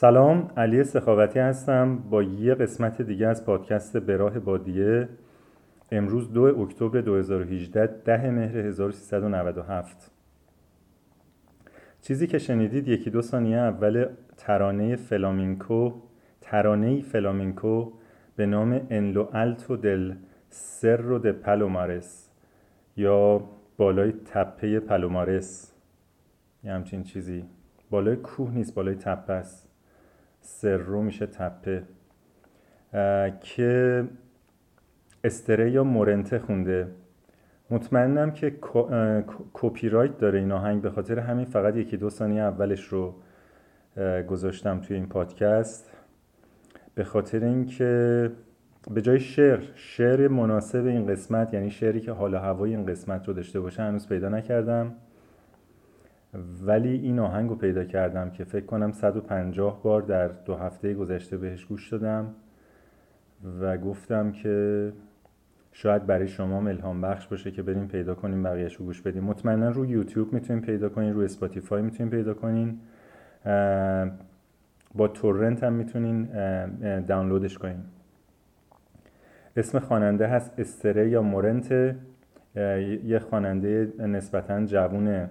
سلام علی سخاوتی هستم. با یه قسمت دیگه از پادکست ورای وادیه. امروز دو اکتبر 2018 ده مهر 1397 چیزی که شنیدید یکی دو ثانیه اول ترانه فلامینکو ترانه فلامینکو به نام En lo alto del cerro de Palomares یا بالای تپه Palomares یه همچین چیزی. بالای کوه نیست بالای تپه است. سرو میشه تپه. که استره یا مورنته خونده. مطمئنم که کپی رایت داره این آهنگ. به خاطر همین فقط یکی دو ثانیه اولش رو گذاشتم توی این پادکست. به خاطر اینکه به جای شعر شعر مناسب این قسمت یعنی شعری که حال هوای این قسمت رو داشته باشه هنوز پیدا نکردم. ولی این آهنگ رو پیدا کردم که فکر کنم 150 بار در دو هفته گذشته بهش گوش دادم و گفتم که شاید برای شما الهام بخش باشه که بریم پیدا کنیم بقیهش رو گوش بدیم. مطمئنا رو یوتیوب می‌تونیم پیدا کنین رو اسپاتیفای می‌تونیم پیدا کنین. با تورنت هم می‌تونین دانلودش کنین. اسم خواننده هست استره یا مورنت یه خواننده نسبتا جوون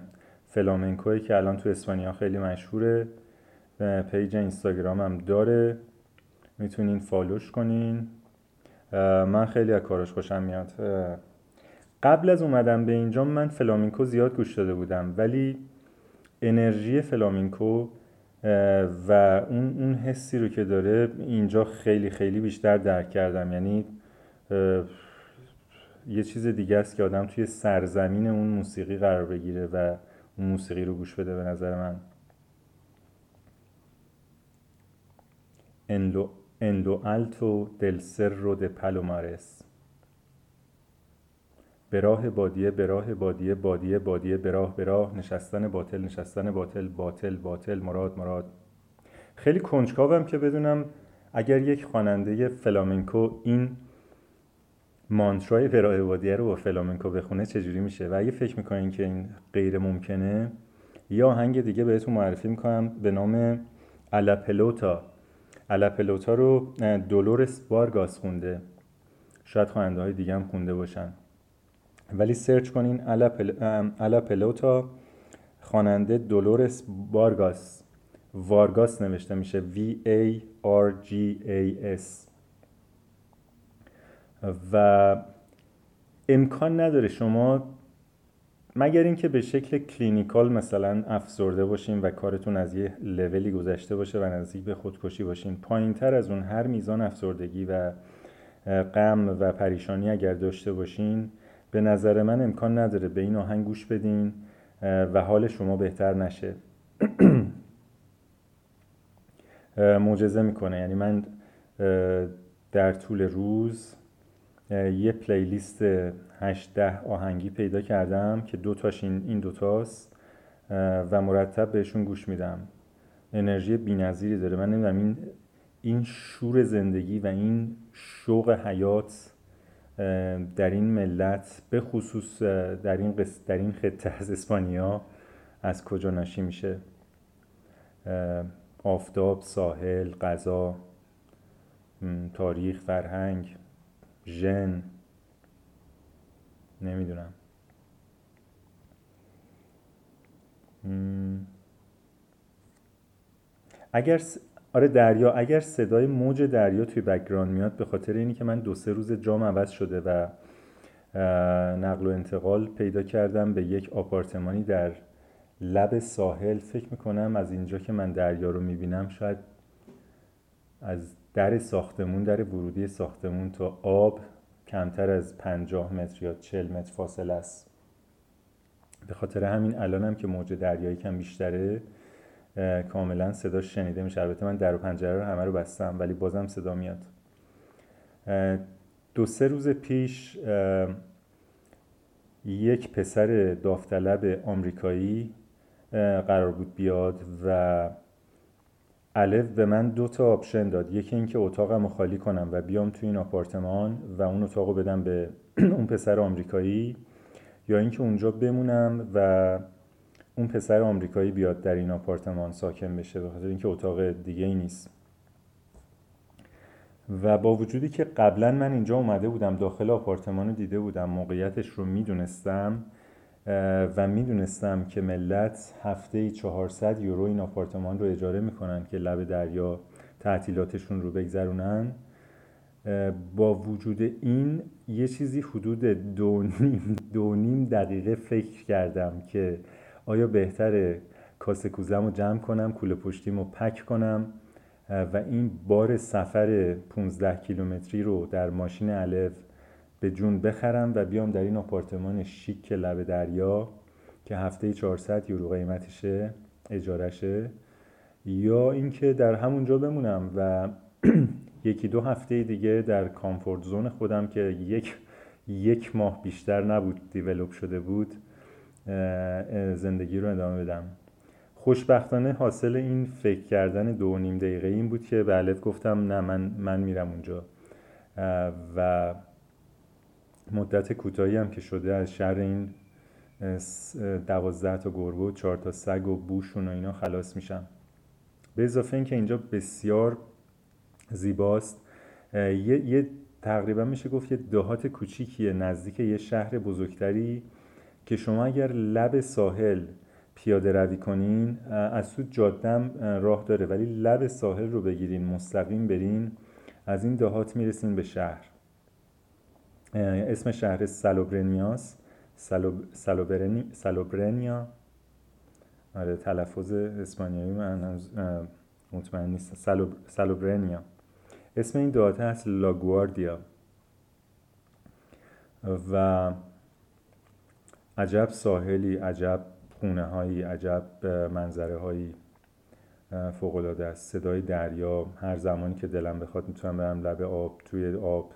فلامنکوی که الان تو اسپانیا خیلی مشهوره. page اینستاگرام هم داره. می‌تونین follow ش کنین. من خیلی از کارش خوشم میاد. قبل از اومدنم به اینجا من فلامینکو زیاد گوش داده بودم. ولی انرژی فلامینکو و اون, اون حسی رو که داره اینجا خیلی خیلی بیشتر درک کردم. یعنی یه چیز دیگه است که آدم توی سرزمین اون موسیقی قرار بگیره و موسیقی رو گوش بده به نظر من. اندو, اندو التو دل سر رو د پلومارس به راه بادیه به راه بادیه بادیه بادیه به راه به راه. نشستن باطل نشستن باطل باطل باطل مراد مراد. خیلی کنجکاوم که بدونم اگر یک خواننده فلامنکو این mantra ی ورای وادیه رو با فلامنکو بخونه چجوری میشه؟ و اگه فکر می‌کنین که این غیر ممکنه یه آهنگ دیگه بهتون معرفی می‌کنم به نام الاپلوتا. الاپلوتا رو دولورس بارگاس خونده. شاید خواننده های دیگه هم خونده باشن. ولی search کنین الاپلوتا خواننده دولورس بارگاس وارگاس نوشته میشه V A R G A S. و امکان نداره شما مگر اینکه به شکل clinical مثلا افسرده باشین و کارتون از یه لولی گذشته باشه و نزدیک به خودکشی باشین پایین تر از اون هر میزان افسردگی و غم و پریشانی اگر داشته باشین به نظر من امکان نداره به این آهنگ گوش بدین و حال شما بهتر نشه. معجزه می‌کنه. یعنی من در طول روز یه پلیلیست 18 آهنگی پیدا کردم که دو تاش این, این دوتاست و مرتب بهشون گوش میدم. انرژی بینظیری داره. من نمی‌دونم این این شور زندگی و این شوق حیات در این ملت به خصوص در این, در این خطه از اسپانیا از کجا ناشی میشه؟ آفتاب، ساحل، غذا، تاریخ، فرهنگ. ژن. نمی‌دونم. اگر آره دریا اگر صدای موج دریا توی background میاد به خاطر اینی که من دو سه روز جام عوض شده و نقل و انتقال پیدا کردم به یک آپارتمانی در لب ساحل فکر می‌کنم از اینجا که من دریا رو می‌بینم شاید از در ساختمون در ورودی ساختمون تا آب کمتر از 50 متر یا 40 متر فاصله است. به خاطر همین الانم که موج دریایی کم بیشتره کاملا صدا شنیده میشه. البته من در و پنجره رو همه رو بستم ولی بازم صدا میاد. دو سه روز پیش یک پسر داوطلب آمریکایی قرار بود بیاد و الف به من دو تا option داد. یکی اینکه اتاقم رو خالی کنم و بیام تو این آپارتمان و اون اتاق رو بدم به اون پسر آمریکایی یا اینکه اونجا بمونم و اون پسر آمریکایی بیاد در این آپارتمان ساکن بشه به خاطر اینکه اتاق دیگه ای نیست. و با وجودی که قبلا من اینجا اومده بودم داخل آپارتمان رو دیده بودم موقعیتش رو می‌دونستم و می‌دونستم که ملت هفته 400 یورو این آپارتمان رو اجاره می‌کنن که لب دریا تعطیلاتشون رو بگذرونن. با وجود این یه چیزی حدود دو نیم, دو نیم دقیقه فکر کردم که آیا بهتره کاسه کوزم رو جمع کنم کوله پشتیم رو پک کنم و این بار سفر 15 کیلومتری رو در ماشین الف به جون بخرم و بیام در این آپارتمان شیک لب دریا که هفته 400 یورو قیمتشه اجارشه یا اینکه در همونجا بمونم و یکی دو هفته دیگه در کامفورت زون خودم که یک یک ماه بیشتر نبود دیولوب شده بود زندگی رو ادامه بدم. خوشبختانه حاصل این فکر کردن دو نیم دقیقه این بود که به گفتم نه من, من میرم اونجا. و مدت کوتاهی هم که شده از شهر این دوازده تا گربه و چهار تا سگ و بوشون و اینا خلاص میشم. به اضافه اینکه اینجا بسیار زیباست. یه, یه تقریبا میشه گفت یه دهات کوچیکیه نزدیک یه شهر بزرگتری که شما اگر لب ساحل پیاده روی کنین از سود جادم راه داره. ولی لب ساحل رو بگیرین مستقیم برین از این دهات می‌رسین به شهر. اسم شهر سالوبرنیاس. سالوبرنی سالوبرنیا. آره تلفظ اسپانیایی من مطمئن نیست. سالوبرنیا. اسم این دهات هست لاگواردیا. و عجب ساحلی عجب خونه هایی عجب منظره هایی فوق العاده است. صدای دریا هر زمانی که دلم بخواد می‌تونم برم لب آب توی آب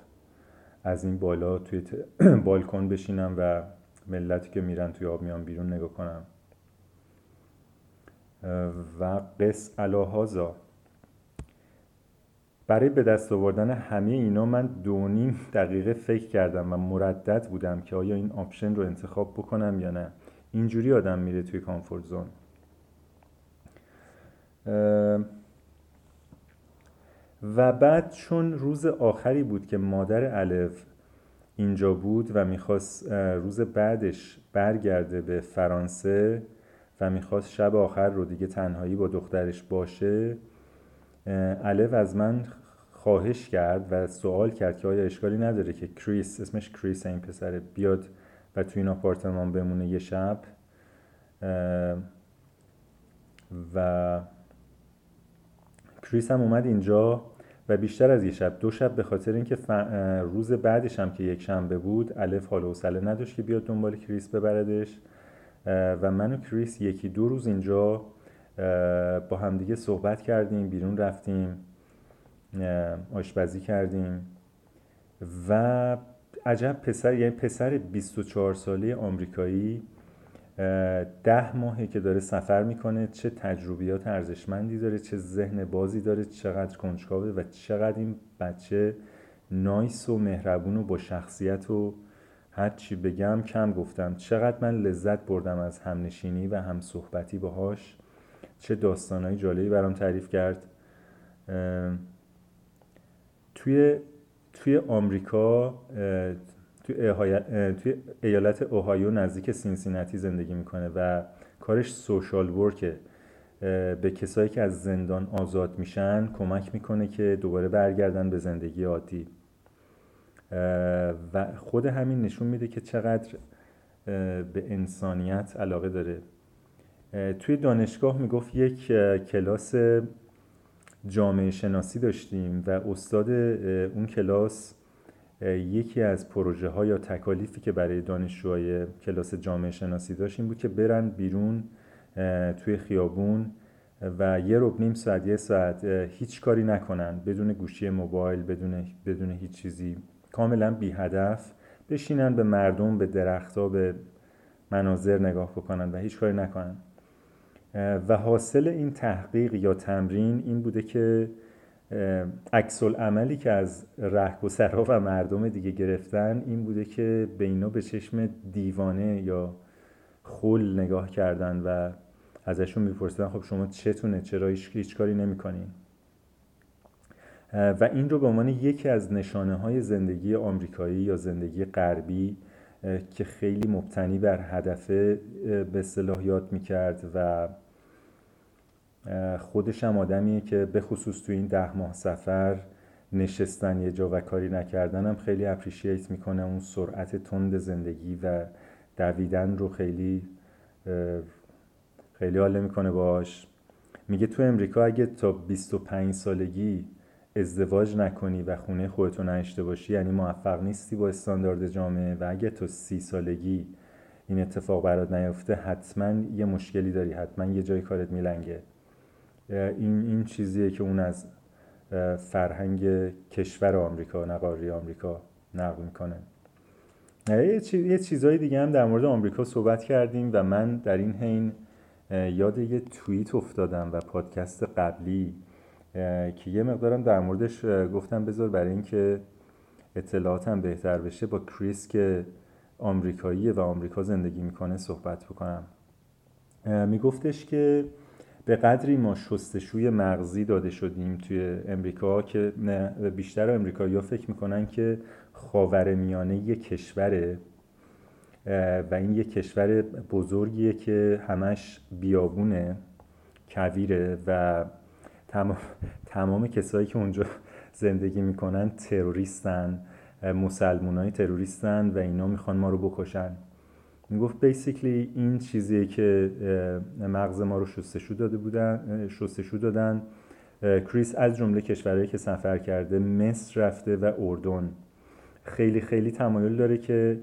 از این بالا توی بالکن بشینم و ملتی که میرن توی آب میان بیرون نگاه کنم. و قص الهازا برای به دست آوردن همه اینا من دو نیم دقیقه فکر کردم و مردد بودم که آیا این option رو انتخاب بکنم یا نه. اینجوری آدم میره توی comfort zone. و بعد چون روز آخری بود که مادر الف اینجا بود و می‌خواست روز بعدش برگرده به فرانسه و می‌خواست شب آخر رو دیگه تنهایی با دخترش باشه الف از من خواهش کرد و سوال کرد که آیا اشکالی نداره که کریس اسمش کریس این پسره بیاد و تو این آپارتمان بمونه یه شب. و کریس هم اومد اینجا و بیشتر از یه شب دو شب به خاطر اینکه روز بعدش هم که یک شنبه بود الف حال و حوصله نداشت که بیاد دنبال کریس ببردش. و من و کریس یکی دو روز اینجا با همدیگه صحبت کردیم بیرون رفتیم آشپزی کردیم. و عجب پسر یعنی پسر 24 ساله آمریکایی ده ماهه که داره سفر می‌کنه چه تجربیات ارزشمندی داره چه ذهن بازی داره چقدر کنجکاوه و چقدر این بچه نایس و مهربون و با شخصیت و هر چی بگم کم گفتم. چقدر من لذت بردم از همنشینی و هم صحبتی باهاش. چه داستانهای جالبی برام تعریف کرد. توی توی آمریکا توی, ایالت اوهایو نزدیک سینسیناتی زندگی می‌کنه و کارش سوشال ورکه. به کسایی که از زندان آزاد میشن کمک می‌کنه که دوباره برگردن به زندگی عادی. و خود همین نشون میده که چقدر به انسانیت علاقه داره. توی دانشگاه می‌گفت یک کلاس جامعه شناسی داشتیم و استاد اون کلاس یکی از پروژه ها یا تکالیفی که برای دانشجوهای کلاس جامعه شناسی داشت این بود که برن بیرون توی خیابون و یه رب نیم ساعت یه ساعت هیچ کاری نکنن. بدون گوشی موبایل بدون, بدون هیچ چیزی. کاملا بی هدف بشینن به مردم به درختها به مناظر نگاه بکنن و هیچ کاری نکنن. و حاصل این تحقیق یا تمرین این بوده که عکس عملی که از رهگذرها و مردم دیگه گرفتن این بوده که به اینا به چشم دیوانه یا خل نگاه کردن و ازشون میپرسیدن خب شما چتونه؟ چرا هیچ کاری نمی‌کنین؟ و این رو به عنوان یکی از نشانه های زندگی آمریکایی یا زندگی غربی که خیلی مبتنی بر هدفه به اصطلاح یاد می‌کرد و خودش هم آدمیه که به خصوص تو این ده ماه سفر نشستن یه جا و کاری نکردن هم خیلی اپریشیت می‌کنه. اون سرعت تند زندگی و دویدن رو خیلی خیلی حال می‌کنه باش میگه تو امریکا اگه تا 25 سالگی ازدواج نکنی و خونه خودتو نشته باشی یعنی موفق نیستی با استاندارد جامعه و اگه تو سی سالگی این اتفاق برات نیفته حتما یه مشکلی داری حتما یه جای کارت میلنگه. این, این چیزیه که اون از فرهنگ کشور آمریکا نقاری آمریکا نقل می‌کنه. یه, یه چیزهای دیگه هم در مورد آمریکا صحبت کردیم و من در این حین یاد یه توییت افتادم و پادکست قبلی که یه مقدارم در موردش گفتم بذار برای اینکه اطلاعاتم بهتر بشه با کریس که آمریکاییه و آمریکا زندگی می‌کنه صحبت بکنم. میگفتش که به قدری ما شستشوی مغزی داده شدیم توی امریکا که بیشتر امریکایی فکر می‌کنن که خاور میانه یک کشوره و این یک کشور بزرگیه که همش بیابونه کویره و تمام, تمام کسایی که اونجا زندگی می‌کنن تروریستن مسلمون تروریستن و اینا می‌خوان ما رو بکشن. می‌گفت بیسیکلی این چیزیه که مغز ما رو شستشو داده بودن شستشو دادن. کریس از جمله کشورهایی که سفر کرده مصر رفته و اردن. خیلی خیلی تمایل داره که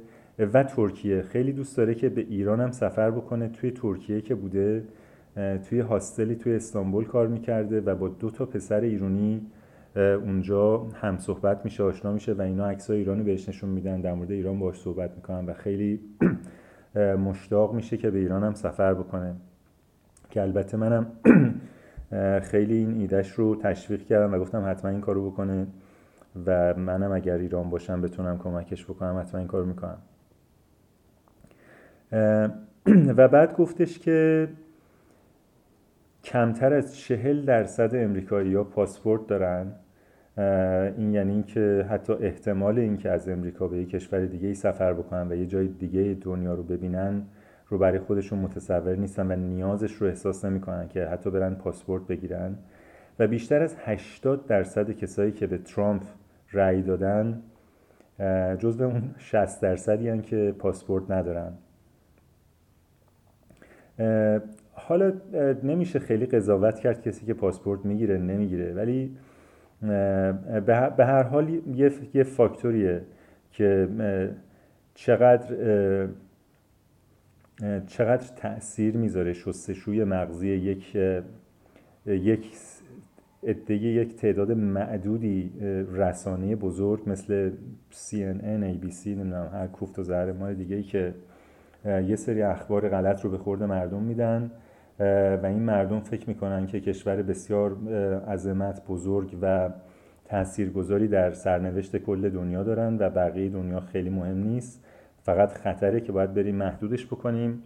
و ترکیه. خیلی دوست داره که به ایران هم سفر بکنه. توی ترکیه که بوده توی هاستلی توی استانبول کار می‌کرده و با دو تا پسر ایرانی اونجا هم صحبت میشه آشنا میشه و اینا عکسای ایرانو بهش نشون میدن. در مورد ایران باش صحبت می‌کنن و خیلی مشتاق میشه که به ایران هم سفر بکنه. که البته منم خیلی این ایدهش رو تشویق کردم و گفتم حتما این کارو بکنه و منم اگر ایران باشم بتونم کمکش بکنم حتما این کارو می‌کنم. و بعد گفتش که کمتر از چهل درصد امریکایی ها پاسپورت دارن. این یعنی اینکه حتی احتمال اینکه از امریکا به یک کشور دیگه ای سفر بکنن و یه جای دیگه دنیا رو ببینن رو برای خودشون متصور نیستن و نیازش رو احساس نمی‌کنن که حتی برن پاسپورت بگیرن. و بیشتر از 80 درصد کسایی که به ترامپ رأی دادن جزو اون 60 درصدی هن که پاسپورت ندارن. حالا نمیشه خیلی قضاوت کرد کسی که پاسپورت می‌گیره نمی‌گیره ولی به هر حال یه فاکتوریه که چقدر چقدر تاثیر می‌ذاره شستشوی مغزی یک یک عده یک تعداد معدودی رسانه بزرگ مثل CNN, ABC نمی‌دونم هر کوفت و زهر مال دیگه ای که یه سری اخبار غلط رو به خورد مردم میدن. و این مردم فکر می‌کنن که کشور بسیار عظمت بزرگ و تاثیرگذاری در سرنوشت کل دنیا دارن و بقیه دنیا خیلی مهم نیست. فقط خطره که باید بریم محدودش بکنیم.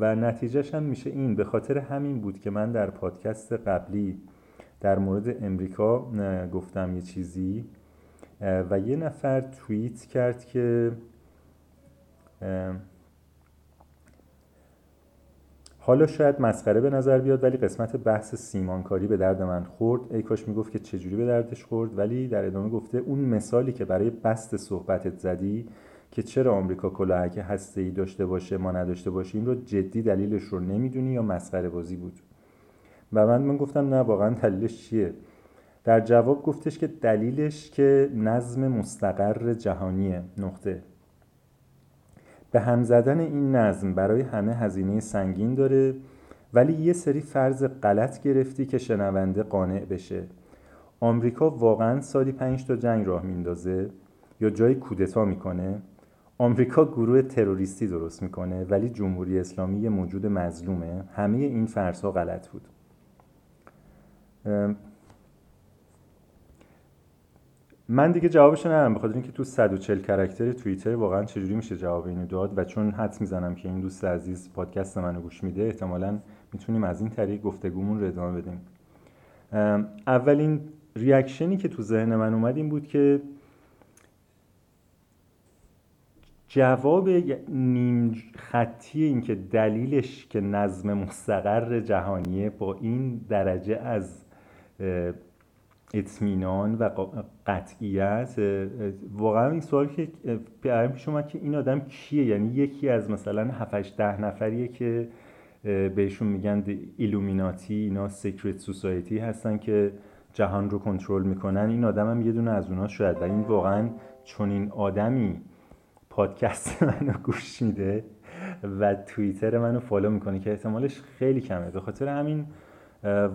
و نتیجهش هم میشه این. به خاطر همین بود که من در پادکست قبلی در مورد امریکا گفتم یه چیزی و یه نفر توییت کرد که حالا شاید مسخره به نظر بیاد ولی قسمت بحث سیمانکاری به درد من خورد. ای کاش می‌گفت که چجوری به دردش خورد ولی در ادامه گفته اون مثالی که برای بست صحبتت زدی که چرا آمریکا کلاهک هسته ای داشته باشه ما نداشته باشیم رو جدی دلیلش رو نمی‌دونی یا مسخره بازی بود؟ و من من گفتم نه واقعا دلیلش چیه؟ در جواب گفتش که دلیلش که نظم مستقر جهانیه نقطه. به هم زدن این نظم برای همه هزینه سنگین داره ولی یه سری فرض غلط گرفتی که شنونده قانع بشه. آمریکا واقعا سالی پنج تا جنگ راه میندازه یا جای کودتا می‌کنه. آمریکا گروه تروریستی درست می‌کنه ولی جمهوری اسلامی موجود مظلومه. همه این فرض ها غلط بود. من دیگه جوابش ندارم بخاطر اینکه تو 140 کرکتر توییتر واقعا چجوری میشه جواب اینو داد و چون حدس می‌زنم که این دوست عزیز پادکست منو گوش میده احتمالا می‌تونیم از این طریق گفتگومون رو ادامه بدیم. اولین ریاکشنی که تو ذهن من اومد این بود که جواب نیم خطی این که دلیلش که نظم مستقر جهانیه با این درجه از اطمینان و قطعیت. واقعا این سوال که برام پیش اومد که این آدم کیه؟ یعنی یکی از مثلا 7 ده نفریه که بهشون میگن ایلومیناتی اینا secret society هستن که جهان رو کنترل می‌کنن. این آدم هم یه دونه از اونها شاید. و این واقعا چون این آدمی پادکست منو گوش میده و توییتر منو follow می‌کنه که احتمالش خیلی کمه. به خاطر همین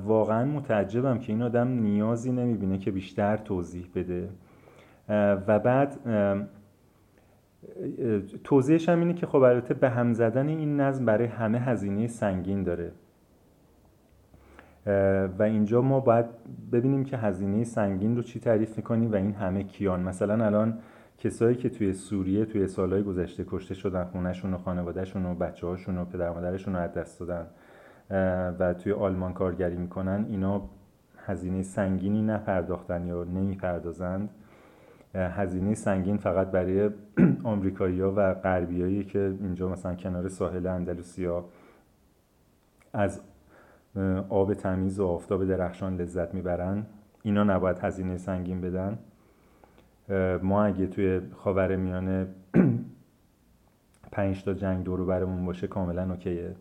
واقعا متعجبم که این آدم نیازی نمی‌بینه که بیشتر توضیح بده. و بعد توضیحش هم اینه که خب البته به هم زدن این نظم برای همه هزینه سنگین داره. و اینجا ما باید ببینیم که هزینه سنگین رو چی تعریف می‌کنیم و این همه کیان. مثلا الان کسایی که توی سوریه توی سالهای گذشته کشته شدن خونهشون و خانوادهشون و بچه هاشون و پدر مادرشون رو از دست دادن. و توی آلمان کارگری می‌کنن اینا هزینه سنگینی نپرداختن یا نمی‌پردازند. هزینه سنگین فقط برای آمریکایی ها و غربیایی که اینجا مثلا کنار ساحل اندلوسیا از آب تمیز و آفتاب درخشان لذت می‌برن. اینا نباید هزینه سنگین بدن. ما اگه توی خاور میانه پنج تا جنگ دورو برمون باشه کاملا اوکیه.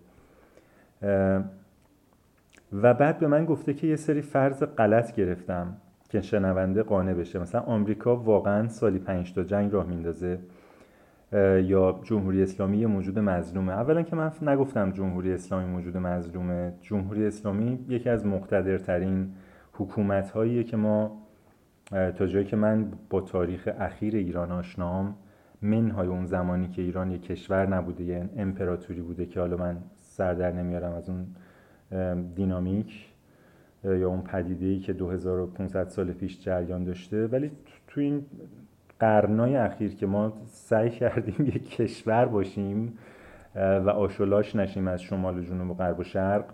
و بعد به من گفته که یه سری فرض غلط گرفتم که شنونده قانع بشه. مثلا آمریکا واقعا سالی پنج تا جنگ راه میندازه یا جمهوری اسلامی یه موجود مظلومه. اولا که من نگفتم جمهوری اسلامی موجود مظلومه. جمهوری اسلامی یکی از مقتدرترین حکومت هاییه که ما تا جایی که من با تاریخ اخیر ایران آشنام منهای اون زمانی که ایران یک کشور نبوده یه امپراتوری بوده که حالا من سر در نمیارم از اون دینامیک یا اون پدیده ای که 2500 سال پیش جریان داشته. ولی تو این قرنای اخیر که ما سعی کردیم یک کشور باشیم و آشولاش نشیم از شمال و جنوب و غرب و شرق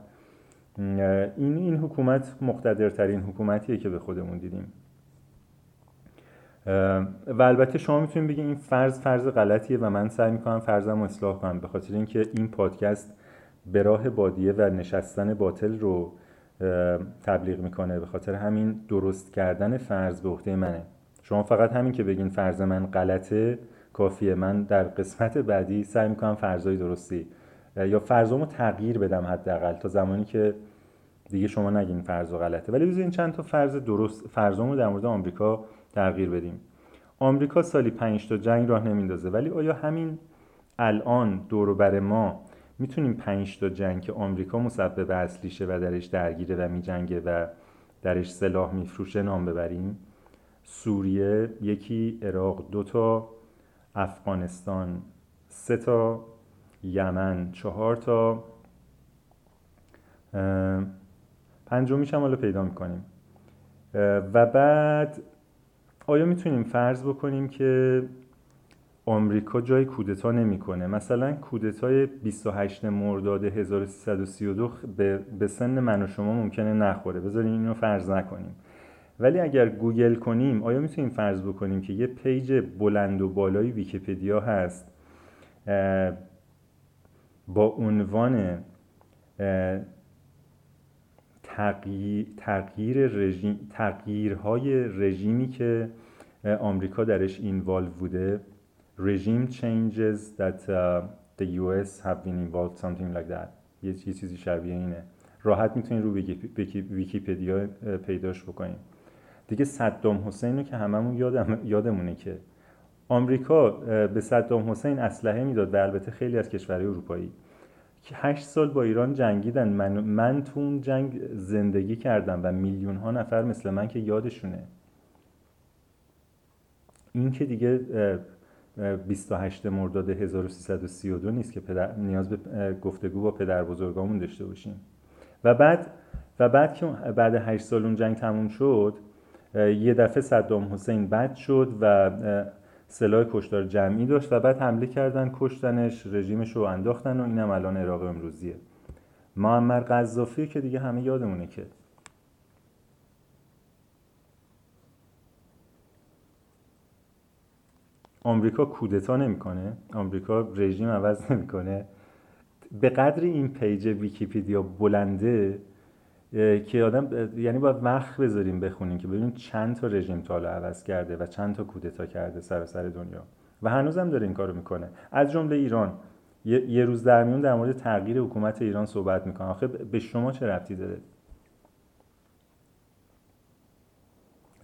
این این حکومت مقتدرترین حکومتیه که به خودمون دیدیم. و البته شما می‌تونید بگید این فرض فرض غلطیه و من سعی می‌کنم فرضم رو اصلاح کنم به خاطر اینکه این پادکست به راه بادیه و نشستن باطل رو تبلیغ می‌کنه. به خاطر همین درست کردن فرض به عهده منه. شما فقط همین که بگین فرض من غلطه کافیه. من در قسمت بعدی سعی می‌کنم فرضای درستی یا فرضامو تغییر بدم حداقل تا زمانی که دیگه شما نگین فرض و غلطه. ولی بذارین چند تا فرض درست فرضامو در مورد آمریکا تغییر بدیم. آمریکا سالی 5 تا جنگ راه نمیندازه. ولی آیا همین الان دور بر ما می‌تونیم 5 تا جنگ که آمریکا مسبب اصلیشه و درش درگیره و میجنگه و درش سلاح میفروشه نام ببریم. سوریه یکی عراق دو تا افغانستان سه تا یمن چهار تا. پنجمیش هم حالا پیدا می‌کنیم. و بعد آیا می‌تونیم فرض بکنیم که آمریکا جایی کودتا نمی‌کنه. مثلا کودتای 28 مرداد 1332 به, سن من و شما ممکنه نخوره. بذارین اینو فرض نکنیم. ولی اگر گوگل کنیم آیا می‌تونیم فرض بکنیم که یه page بلند و بالای ویکیپدیا هست با عنوان تغییر, تغییر رژیم تغییرهای رژیمی که آمریکا درش اینوالو بوده regime changes that uh, the US have been involved something like that. یه چیزی شبیه اینه. راحت می‌تونین رو ویکیپدیا پیداش بکنیم دیگه صدام حسین رو که هممون یادم یادمونه که. آمریکا به صدام حسین اسلحه می‌داد و البته خیلی از کشورهای اروپایی. که هشت سال با ایران جنگیدن. من, من تو اون جنگ زندگی کردم و میلیون ها نفر مثل من که یادشونه. این که دیگه 28 مرداد 1332 نیست که پدر نیاز به گفتگو با پدر بزرگامون داشته باشیم. و بعد و بعد که بعد 8 سال اون جنگ تموم شد یه دفعه صدام حسین بد شد و سلاح کشتار جمعی داشت و بعد حمله کردن کشتنش رژیمش رو انداختن و اینم الان عراق امروزیه. معمر قذافی که دیگه همه یادمونه که آمریکا کودتا نمی‌کنه. آمریکا رژیم عوض نمی‌کنه. به قدر این page ویکیپیدیا بلنده که آدم یعنی باید وقت بذاریم بخونیم که ببینیم چند تا رژیم تا عوض کرده و چند تا کودتا کرده سر سر دنیا. و هنوزم داره این کارو می‌کنه. از جمله ایران. یه, روز در میون در مورد تغییر حکومت ایران صحبت می‌کنه. آخه به شما چه ربطی داره؟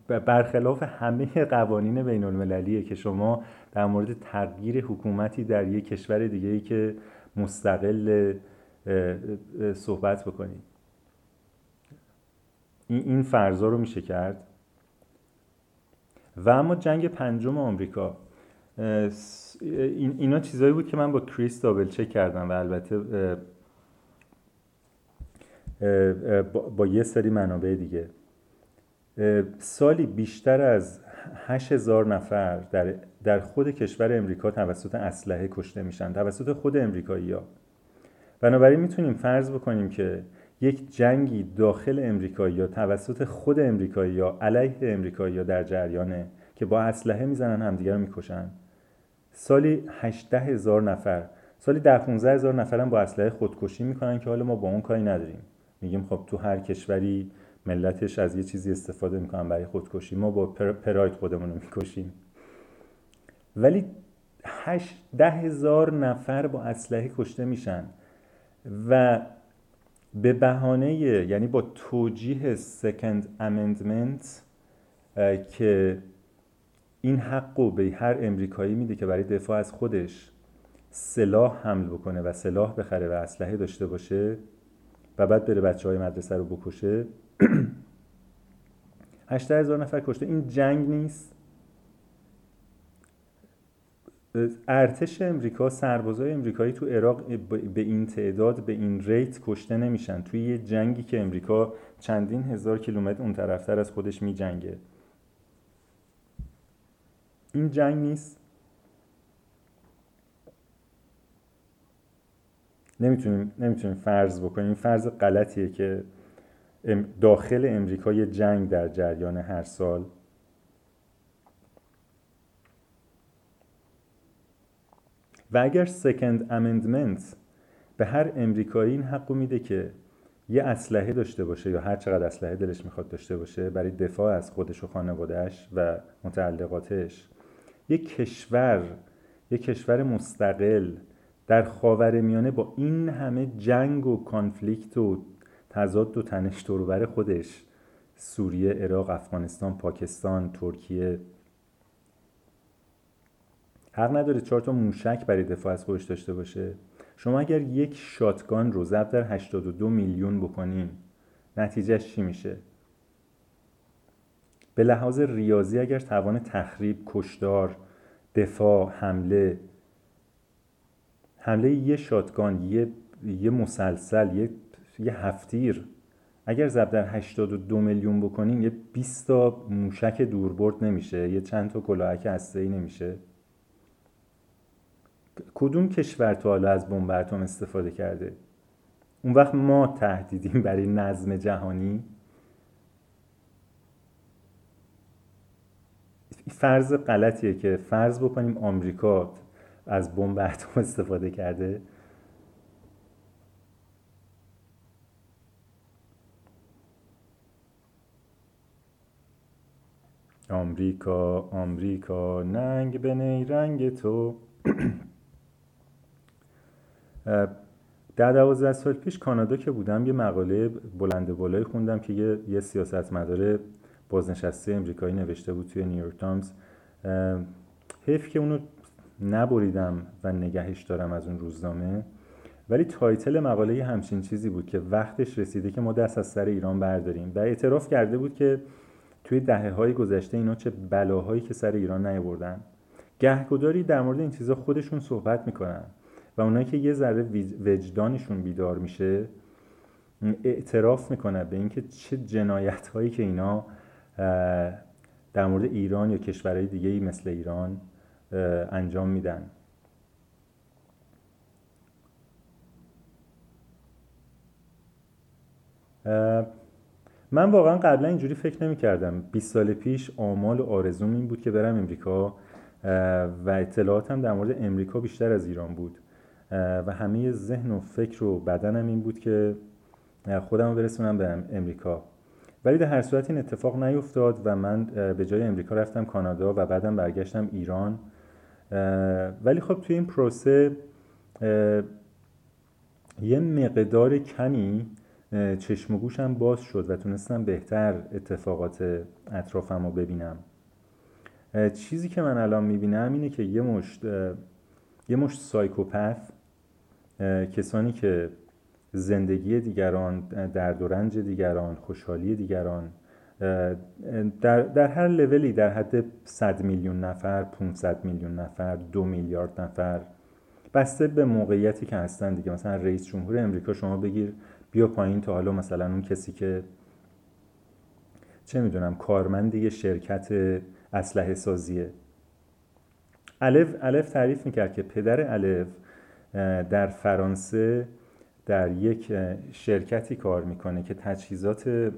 برخلاف همه قوانین بین المللیه که شما در مورد تغییر حکومتی در یک کشور دیگه ای که مستقل صحبت بکنید. این فرضا رو میشه کرد. و اما جنگ پنجم آمریکا. اینا چیزایی بود که من با کریس دابل چک کردم و البته با یه سری منابع دیگه. سالی بیشتر از 8000 نفر در, در خود کشور امریکا توسط اسلحه کشته میشن توسط خود امریکایی ها بنابراین می‌تونیم فرض بکنیم که یک جنگی داخل امریکایی یا توسط خود امریکایی یا علیه امریکایی در جریانه که با اسلحه می‌زنن همدیگه رو می‌کشن. سالی 18 هزار نفر سالی ده 15 هزار نفر هم با اسلحه خودکشی می‌کنن که حالا ما با اون کاری نداریم. میگیم خب تو هر کشوری ملتش از یه چیزی استفاده می‌کنن برای خودکشی. ما با پراید خودمون رو می‌کشیم. ولی ده هزار نفر با اسلحه کشته میشن و به بهانه یعنی با توجیه سکند امندمنت که این حق رو به هر امریکایی میده که برای دفاع از خودش سلاح حمل بکنه و سلاح بخره و اسلحه داشته باشه و بعد بره بچه های مدرسه رو بکشه هشته هزار نفر کشته. این جنگ نیست. ارتش امریکا سربازای امریکایی تو عراق به این تعداد به این ریت کشته نمیشن. توی یه جنگی که امریکا چندین هزار کیلومتر اون طرفتر از خودش می جنگه این جنگ نیست. نمی‌تونیم نمی‌تونیم فرض بکنیم. فرض غلطیه که داخل امریکا یه جنگ در جریان هر سال. و اگر سکند امندمنت به هر امریکایی این حق میده که یه اسلحه داشته باشه یا هر چقدر اسلحه دلش می‌خواد داشته باشه برای دفاع از خودش و خانوادهش و متعلقاتش یک کشور یک کشور مستقل در خاور میانه با این همه جنگ و کانفلیکت و تضاد و تنش دوربر خودش سوریه، عراق، افغانستان، پاکستان، ترکیه. حق نداره چهار تا موشک برای دفاع از خودش داشته باشه. شما اگر یک شاتگان رو ضرب در 82 میلیون بکنین نتیجهش چی میشه؟ به لحاظ ریاضی اگر توان تخریب کشدار دفاع حمله حمله یه شاتگان یه, یه مسلسل یه, یه هفتیر. اگر ضرب در 82 میلیون بکنین یه 20 تا موشک دوربرد نمیشه یه چند تا کلاهک هسته‌ای نمیشه. کدوم کشور تو حالا از بمب اتم استفاده کرده؟ اون وقت ما تهدیدیم برای نظم جهانی. فرض غلطیه که فرض بکنیم آمریکا از بمب اتم استفاده کرده. آمریکا آمریکا ننگ به نیرنگ تو. در دوازده سال پیش کانادا که بودم یه مقاله بلند بالایی خوندم که یه, یه سیاستمدار بازنشسته امریکایی نوشته بود توی نیویورک تایمز. حیف که اونو نبریدم و نگهش دارم از اون روزنامه. ولی title مقاله همچین چیزی بود که وقتش رسیده که ما دست از سر ایران برداریم. و اعتراف کرده بود که توی دهه های گذشته اینا چه بلاهایی که سر ایران نیاوردن. گهگداری در مورد این چیزا خودشون صحبت می‌کنن و اونایی که یه ذره وجدانشون بیدار میشه اعتراف می‌کنه به اینکه چه جنایت هایی که اینا در مورد ایران یا کشورهای دیگه مثل ایران انجام میدن. من واقعا قبلا اینجوری فکر نمی کردم 20 سال پیش آمال و آرزوم این بود که برم امریکا و اطلاعاتم در مورد امریکا بیشتر از ایران بود. و همه ذهن و فکر و بدنم این بود که خودم رو برسونم به امریکا. ولی در هر صورت این اتفاق نیفتاد و من به جای امریکا رفتم کانادا و بعدم برگشتم ایران. ولی خب توی این پروسه یه مقدار کمی چشم و گوشم باز شد و تونستم بهتر اتفاقات اطرافم رو ببینم چیزی که من الان می‌بینم اینه که یه مشت یه مشت سایکوپث کسانی که زندگی دیگران درد و رنج دیگران خوشحالی دیگران در, در هر لولی در حد 100 میلیون نفر 500 میلیون نفر دو میلیارد نفر بسته به موقعیتی که هستن دیگه. مثلا رئیس جمهور امریکا شما بگیر بیا پایین تا حالا مثلا اون کسی که چه می‌دونم کارمند یه شرکت اسلحه سازیه. الف الف تعریف می‌کرد که پدر الف در فرانسه در یک شرکتی کار می‌کنه که تجهیزات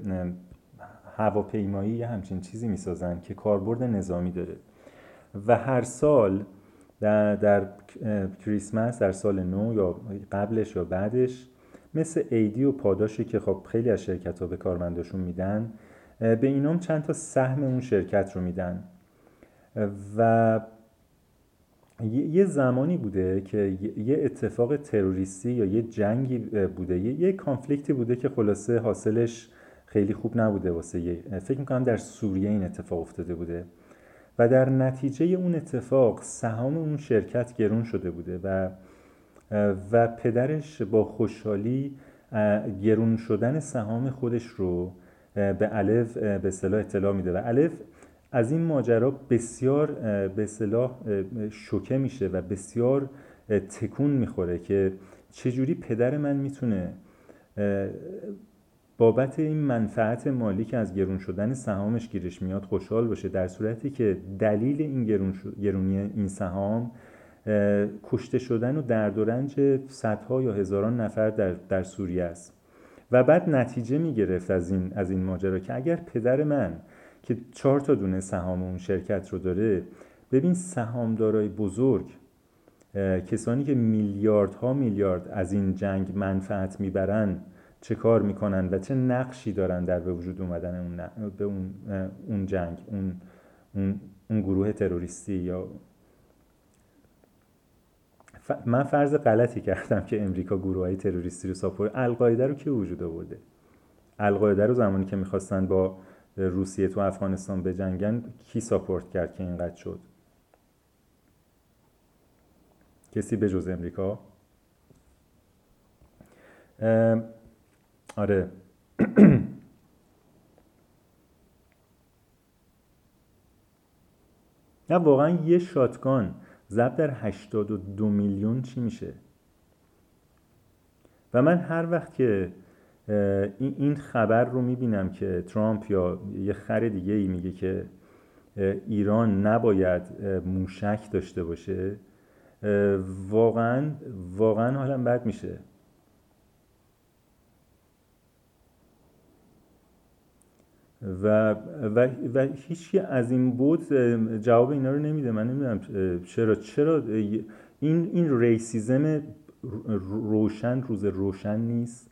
هواپیمایی یه همچین چیزی می‌سازن که کاربرد نظامی داره. و هر سال در, در کریسمس در سال نو یا قبلش یا بعدش مثل ایدی و پاداشی که خب خیلی از شرکت ها به کارمنداشون میدن به اینام چند تا سهم اون شرکت رو میدن. و یه زمانی بوده که یه اتفاق تروریستی یا یه جنگی بوده. یه کانفلیکتی بوده که خلاصه حاصلش خیلی خوب نبوده واسه فکر می‌کنم در سوریه این اتفاق افتاده بوده. و در نتیجه اون اتفاق سهام اون شرکت گرون شده بوده و و پدرش با خوشحالی گرون شدن سهام خودش رو به الف به اصطلاح اطلاع میده. و الف از این ماجرا بسیار به اصطلاح شوکه میشه و بسیار تکون می‌خوره که چجوری پدر من می‌تونه بابت این منفعت مالی که از گرون شدن سهامش گیرش میاد خوشحال باشه در صورتی که دلیل این گرونی این سهام کشته شدن و درد و رنج صدها یا هزاران نفر در, در سوریه است. و بعد نتیجه می‌گرفت از این, از این ماجرا که اگر پدر من که چهار تا دونه سهام اون شرکت رو داره ببین سهامدارای بزرگ کسانی که میلیاردها میلیارد از این جنگ منفعت می‌برن چه کار می‌کنن و چه نقشی دارن در به وجود اومدن اون, به اون, اون جنگ اون, اون, اون گروه تروریستی یا من فرض غلطی کردم که امریکا گروه های تروریستی رو ساپورت القاعده رو که وجود آورده؟ القاعده رو زمانی که می‌خواستن با روسیه تو افغانستان بجنگن کی ساپورت کرد که اینقدر شد؟ کسی به جز امریکا؟ آره. نه واقعا یه شاتگان. ضرب در 82 میلیون چی میشه؟ و من هر وقت که این خبر رو می‌بینم که ترامپ یا یه خر دیگه ای میگه که ایران نباید موشک داشته باشه واقعا واقعا حالم بد میشه. و, و, و هیچی از این بود جواب اینا رو نمیده. من نمی‌دونم چرا چرا این این ریسیزم روشن روز روشن نیست.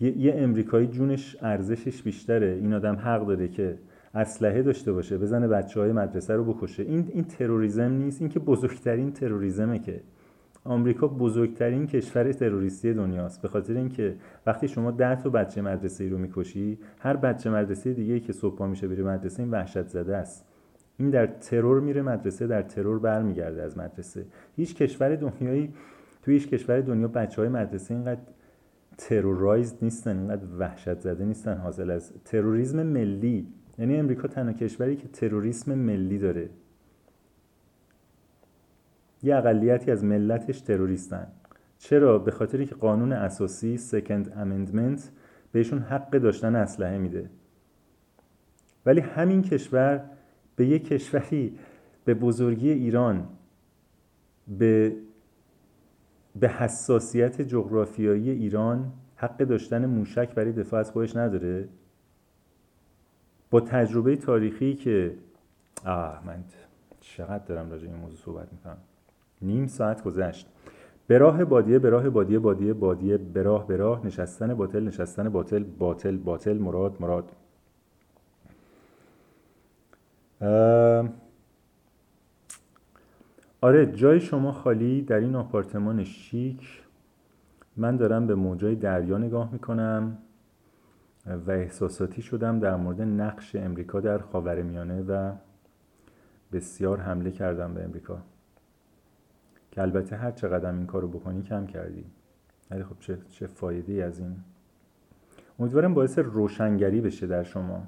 یه, یه امریکایی جونش ارزشش بیشتره. این آدم حق داره که اسلحه داشته باشه بزنه بچه های مدرسه رو بکشه. این این تروریسم نیست. این که بزرگترین تروریسمه که آمریکا بزرگترین کشور تروریستی دنیاست. به خاطر اینکه وقتی شما ده تا بچه مدرسه ای رو می‌کشی هر بچه مدرسه دیگه که صبح میشه بره مدرسه این وحشت زده است. این در ترور میره مدرسه در ترور برمیگرده از مدرسه. هیچ کشور دنیایی توی هیچ کشور دنیا بچه های مدرسه اینقدر ترورایزد نیستن اینقدر وحشت زده نیستن حاصل از تروریسم ملی. یعنی امریکا تنها کشوری که تروریسم ملی داره. یه اقلیتی از ملتش تروریستن. چرا؟ به خاطری که قانون اساسی سکند امندمنت بهشون حق داشتن اسلحه میده. ولی همین کشور به یک کشوری به بزرگی ایران به به حساسیت جغرافیایی ایران حق داشتن موشک برای دفاع از خودش نداره. با تجربه تاریخی که آه من چقدر دارم راجع این موضوع صحبت می‌کنم. نیم ساعت گذشت. به راه بادیه به راه بادیه بادیه بادیه به راه به راه نشستن باطل نشستن باطل باطل باطل مراد مراد. آره جای شما خالی در این آپارتمان شیک. من دارم به موجای دریا نگاه می‌کنم و احساساتی شدم در مورد نقش امریکا در خاورمیانه و بسیار حمله کردم به امریکا. که البته هر چقدر این کارو بکنی کم کردی. ولی خب چه, چه فایده از این. امیدوارم باعث روشنگری بشه در شما.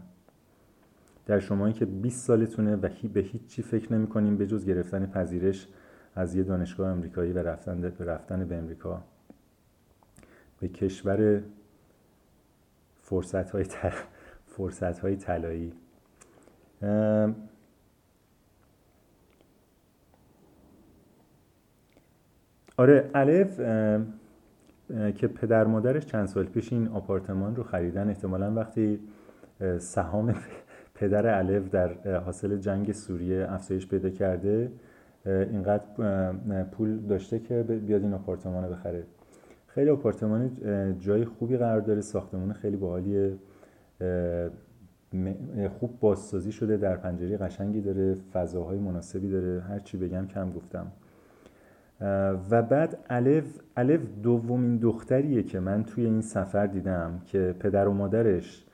در شمایی که 20 سالتونه و به هیچ چی فکر نمی کنیم به جز گرفتن پذیرش از یه دانشگاه امریکایی و رفتن به رفتن به امریکا به کشور فرصت های, فرصت های طلایی آره الف که پدر مادرش چند سال پیش این آپارتمان رو خریدن احتمالا وقتی سهام پدر الف در حاصل جنگ سوریه افزایش پیدا کرده اینقدر پول داشته که بیاد این آپارتمان رو بخره. خیلی آپارتمان جای خوبی قرار داره ساختمان خیلی باحالیه خوب بازسازی شده در پنجره قشنگی داره فضاهای مناسبی داره هر چی بگم کم گفتم. و بعد الف الف دومین دختریه که من توی این سفر دیدم که پدر و مادرش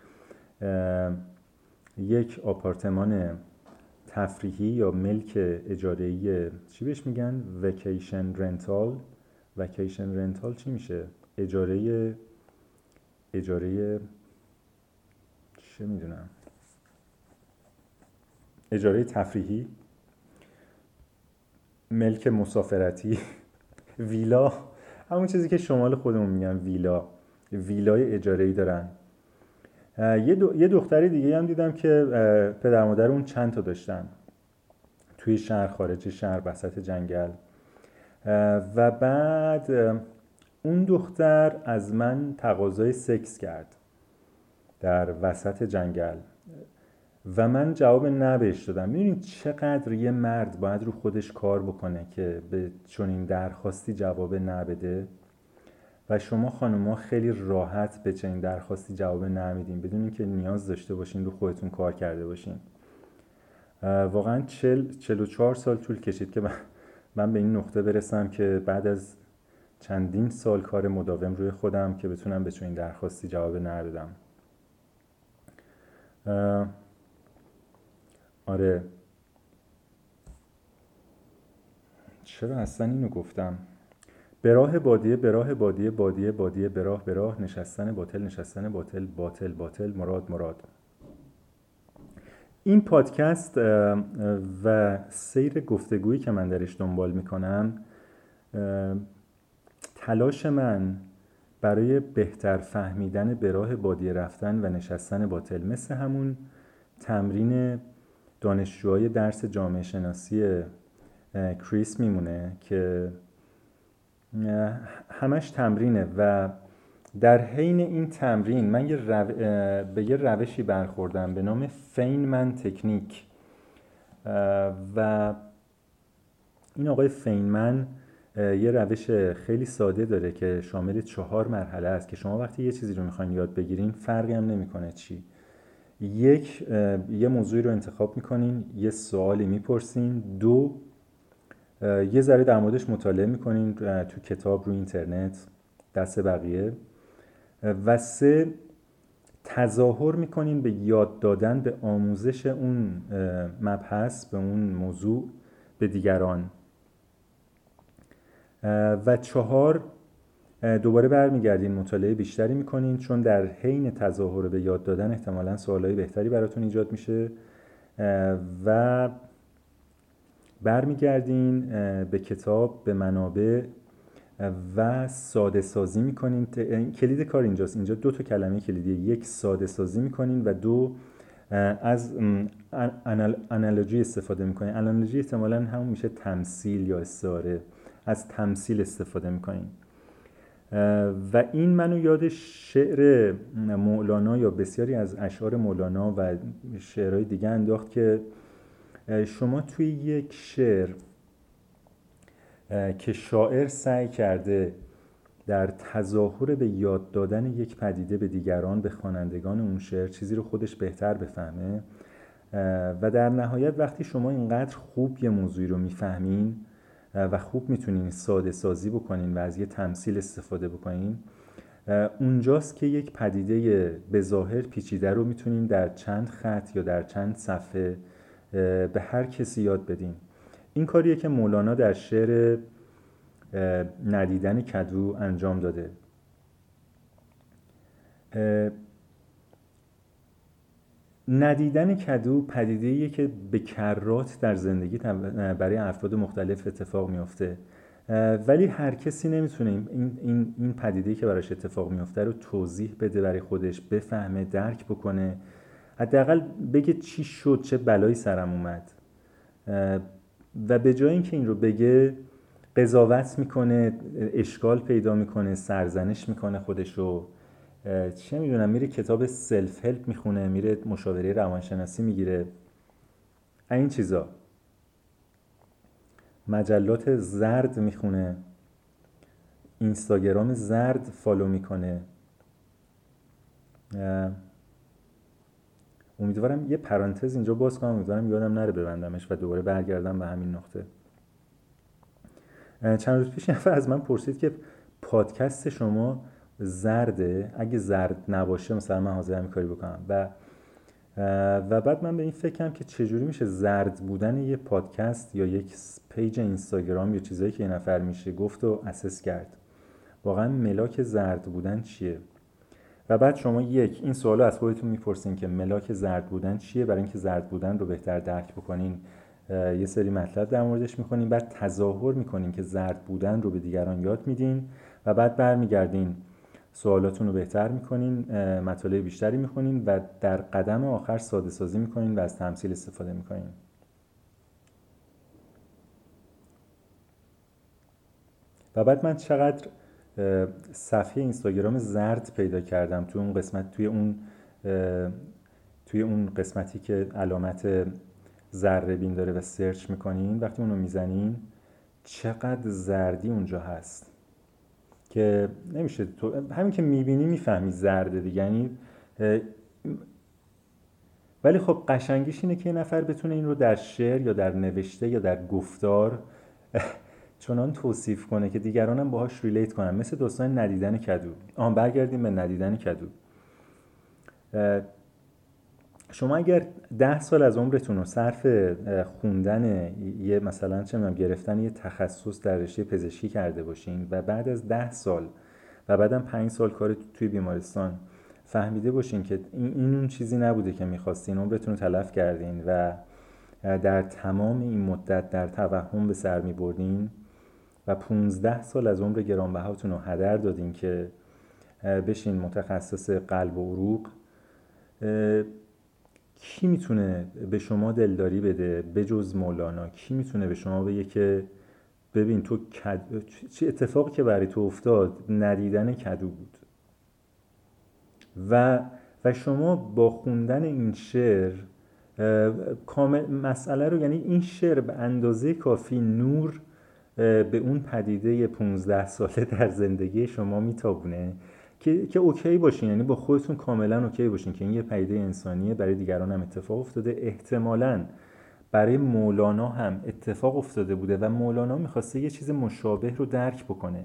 یک آپارتمان تفریحی یا ملک اجاره‌ای چی بهش میگن؟ وکیشن رنتال وکیشن رنتال چی میشه؟ اجاره اجاره چه می‌دونم؟ اجاره تفریحی. ملک مسافرتی. ویلا. همون چیزی که شمال خودمون میگن ویلا. ویلای اجاره ای دارن یه, دختری دیگه هم دیدم که پدر مادر اون چند تا داشتن. توی شهر خارج شهر وسط جنگل. و بعد اون دختر از من تقاضای سکس کرد. در وسط جنگل. و من جواب نه بهش دادم. می‌دونید چقدر یه مرد باید رو خودش کار بکنه که به چنین درخواستی جواب نه بده. و شما خانوما خیلی راحت به چنین درخواستی جواب نه میدین. بدون اینکه نیاز داشته باشین رو خودتون کار کرده باشین. واقعا چل, چل و چهار سال طول کشید که من, به این نقطه برسم که بعد از چندین سال کار مداوم روی خودم که بتونم به چنین درخواستی جواب نه بدم. آره. چرا اصلا اینو گفتم؟ به راه بادیه به راه بادیه بادیه بادیه به راه به راه نشستن باطل نشستن باطل باطل باطل مراد مراد. این پادکست و سیر گفتگویی که من درش دنبال می‌کنم تلاش من برای بهتر فهمیدن به راه بادیه رفتن و نشستن باطل مثل همون تمرین دانشجوهای درس جامعه شناسی کریس میمونه که همش تمرینه و در حین این تمرین من یه به یه روشی برخوردم به نام فینمن تکنیک. و این آقای فینمن یه روش خیلی ساده داره که شامل چهار مرحله است که شما وقتی یه چیزی رو می‌خواین یاد بگیرین فرقی هم نمی‌کنه چی. یک یه موضوعی رو انتخاب می‌کنین یه سوالی می‌پرسین. دو یه ذره در موردش مطالعه می‌کنین تو کتاب رو اینترنت دست بقیه. و سه تظاهر می‌کنین به یاد دادن به آموزش اون مبحث به اون موضوع به دیگران. و چهار دوباره برمیگردین مطالعه بیشتری می‌کنین چون در حین تظاهر به یاد دادن احتمالا سوالهای بهتری براتون ایجاد میشه. و برمیگردین به کتاب به منابع و ساده سازی می‌کنین کلید کار اینجاست. اینجا دو تا کلمه کلیدی یک ساده سازی می‌کنین و دو از انالوجی استفاده می‌کنیم. انالوجی احتمالا همون میشه تمثیل یا استعاره. از تمثیل استفاده می‌کنیم. و این منو یاد شعر مولانا یا بسیاری از اشعار مولانا و شعرهای دیگه انداخت که شما توی یک شعر که شاعر سعی کرده در تظاهر به یاد دادن یک پدیده به دیگران به خوانندگان اون شعر چیزی رو خودش بهتر بفهمه و در نهایت وقتی شما اینقدر خوب یه موضوعی رو می‌فهمین و خوب می‌تونین ساده سازی بکنین و از یه تمثیل استفاده بکنین. اونجاست که یک پدیده به ظاهر پیچیده رو می‌تونین در چند خط یا در چند صفحه به هر کسی یاد بدین. این کاریه که مولانا در شعر ندیدن کدو انجام داده. ندیدن کدو پدیده که به کرات در زندگی برای افراد مختلف اتفاق میافته. ولی هر کسی نمی‌تونه این, این, این پدیده که براش اتفاق میافته رو توضیح بده برای خودش بفهمه درک بکنه. حداقل بگه چی شد چه بلایی سرم اومد. و به جای اینکه این رو بگه قضاوت می‌کنه اشکال پیدا می‌کنه سرزنش می‌کنه خودش رو. چه می‌دونم میره کتاب سلف هلپ می‌خونه میره مشاوره روانشناسی می‌گیره. این چیزا. مجلات زرد می‌خونه. اینستاگرام زرد فالو می‌کنه. امیدوارم یه پرانتز اینجا باز کنم امیدوارم یادم نره ببندمش و دوباره برگردم به همین نقطه. چند روز پیش نفر از من پرسید که پادکست شما زرده. اگه زرد نباشه مثلا من حاضرم کاری بکنم. و و بعد من به این فکرم که چجوری میشه زرد بودن یه پادکست یا یک page اینستاگرام یا چیزایی که یه نفر میشه گفت و assess کرد. واقعا ملاک زرد بودن چیه؟ و بعد شما یک این سوال از خودتون می‌پرسین که ملاک زرد بودن چیه؟ برای اینکه زرد بودن رو بهتر درک بکنین یه سری مطلب در موردش می‌کنین بعد تظاهر می‌کنین که زرد بودن رو به دیگران یاد میدین. و بعد برمیگردین سوالاتون رو بهتر می‌کنین مطالب بیشتری می‌کنین و در قدم آخر ساده سازی می‌کنین و از تمثیل استفاده می‌کنین. و بعد من چقدر صفحه اینستاگرام زرد پیدا کردم توی اون قسمت توی اون توی اون قسمتی که علامت ذره بین داره و سرچ می‌کنین وقتی اونو می‌زنین چقدر زردی اونجا هست. که نمیشه تو همین که می‌بینی می‌فهمی زرده دیگه یعنی ولی خب قشنگیش اینه که یه نفر بتونه این رو در شعر یا در نوشته یا در گفتار چنان توصیف کنه که دیگرانم باهاش ریلیت کنن. مثل دوستان ندیدن کدو. آن برگردیم به ندیدن کدو. شما اگر ده سال از عمرتون رو صرف خوندن یه مثلا چه گرفتن یه تخصص در رشته پزشکی کرده باشین و بعد از ده سال و بعدم پنج سال کار توی بیمارستان فهمیده باشین که این, اون چیزی نبوده که می‌خواستین عمرتون رو تلف کردین و در تمام این مدت در توهم به سر میبردین و 15 سال از عمر گرانبهاتون رو هدر دادین که بشین متخصص قلب و عروق. کی می‌تونه به شما دلداری بده؟ بجز مولانا کی می‌تونه به شما بگه که ببین تو کد... چه اتفاقی که برای تو افتاد ندیدن کدو بود؟ و و شما با خوندن این شعر کامل مسئله رو یعنی این شعر به اندازه کافی نور به اون پدیده 15 ساله در زندگی شما میتابونه. که که okay باشین. یعنی با خودتون کاملا okay باشین که این یه پدیده انسانیه برای دیگران هم اتفاق افتاده. احتمالا برای مولانا هم اتفاق افتاده بوده و مولانا می‌خواسته یه چیز مشابه رو درک بکنه.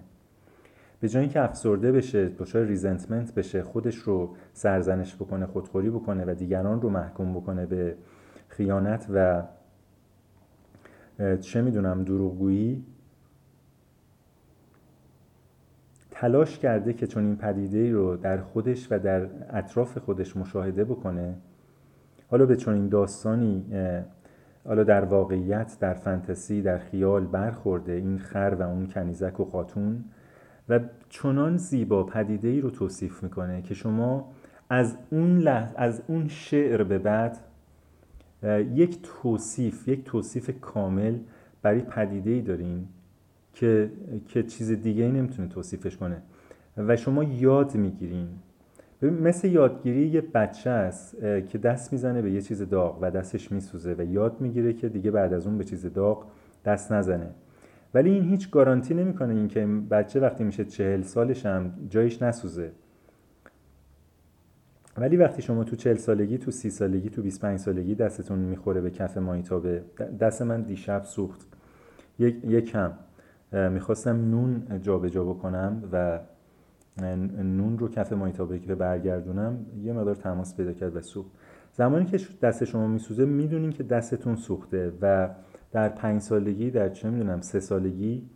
به جای اینکه افسرده بشه دچار resentment بشه خودش رو سرزنش بکنه خودخوری بکنه و دیگران رو محکوم بکنه به خیانت و چه می‌دونم دروغگویی تلاش کرده که چون این پدیده رو در خودش و در اطراف خودش مشاهده بکنه حالا به چون این داستانی حالا در واقعیت در فنتسی در خیال برخورده این خر و اون کنیزک و خاتون و چنان زیبا پدیده ای رو توصیف می‌کنه که شما از اون, از اون شعر به بعد یک توصیف یک توصیف کامل برای پدیده ای دارین. که, که چیز دیگه ای نمی‌تونه توصیفش کنه. و شما یاد می‌گیرین. مثل یادگیری یه بچه است که دست می‌زنه به یه چیز داغ و دستش میسوزه و یاد می‌گیره که دیگه بعد از اون به چیز داغ دست نزنه. ولی این هیچ گارانتی نمی‌کنه اینکه بچه وقتی میشه چهل سالش هم جایش نسوزه. ولی وقتی شما تو چهل سالگی تو سی سالگی تو 25 سالگی دستتون می‌خوره به کف مایتابه دست من دیشب سوخت. یک کم. می‌خواستم نون جابجا جا بکنم و نون رو کف مایتابه که برگردونم یه مقدار تماس پیدا کرد و سوخت. زمانی که دست شما میسوزه می‌دونین که دستتون سوخته و در پنج سالگی در چه می‌دونم سه سالگی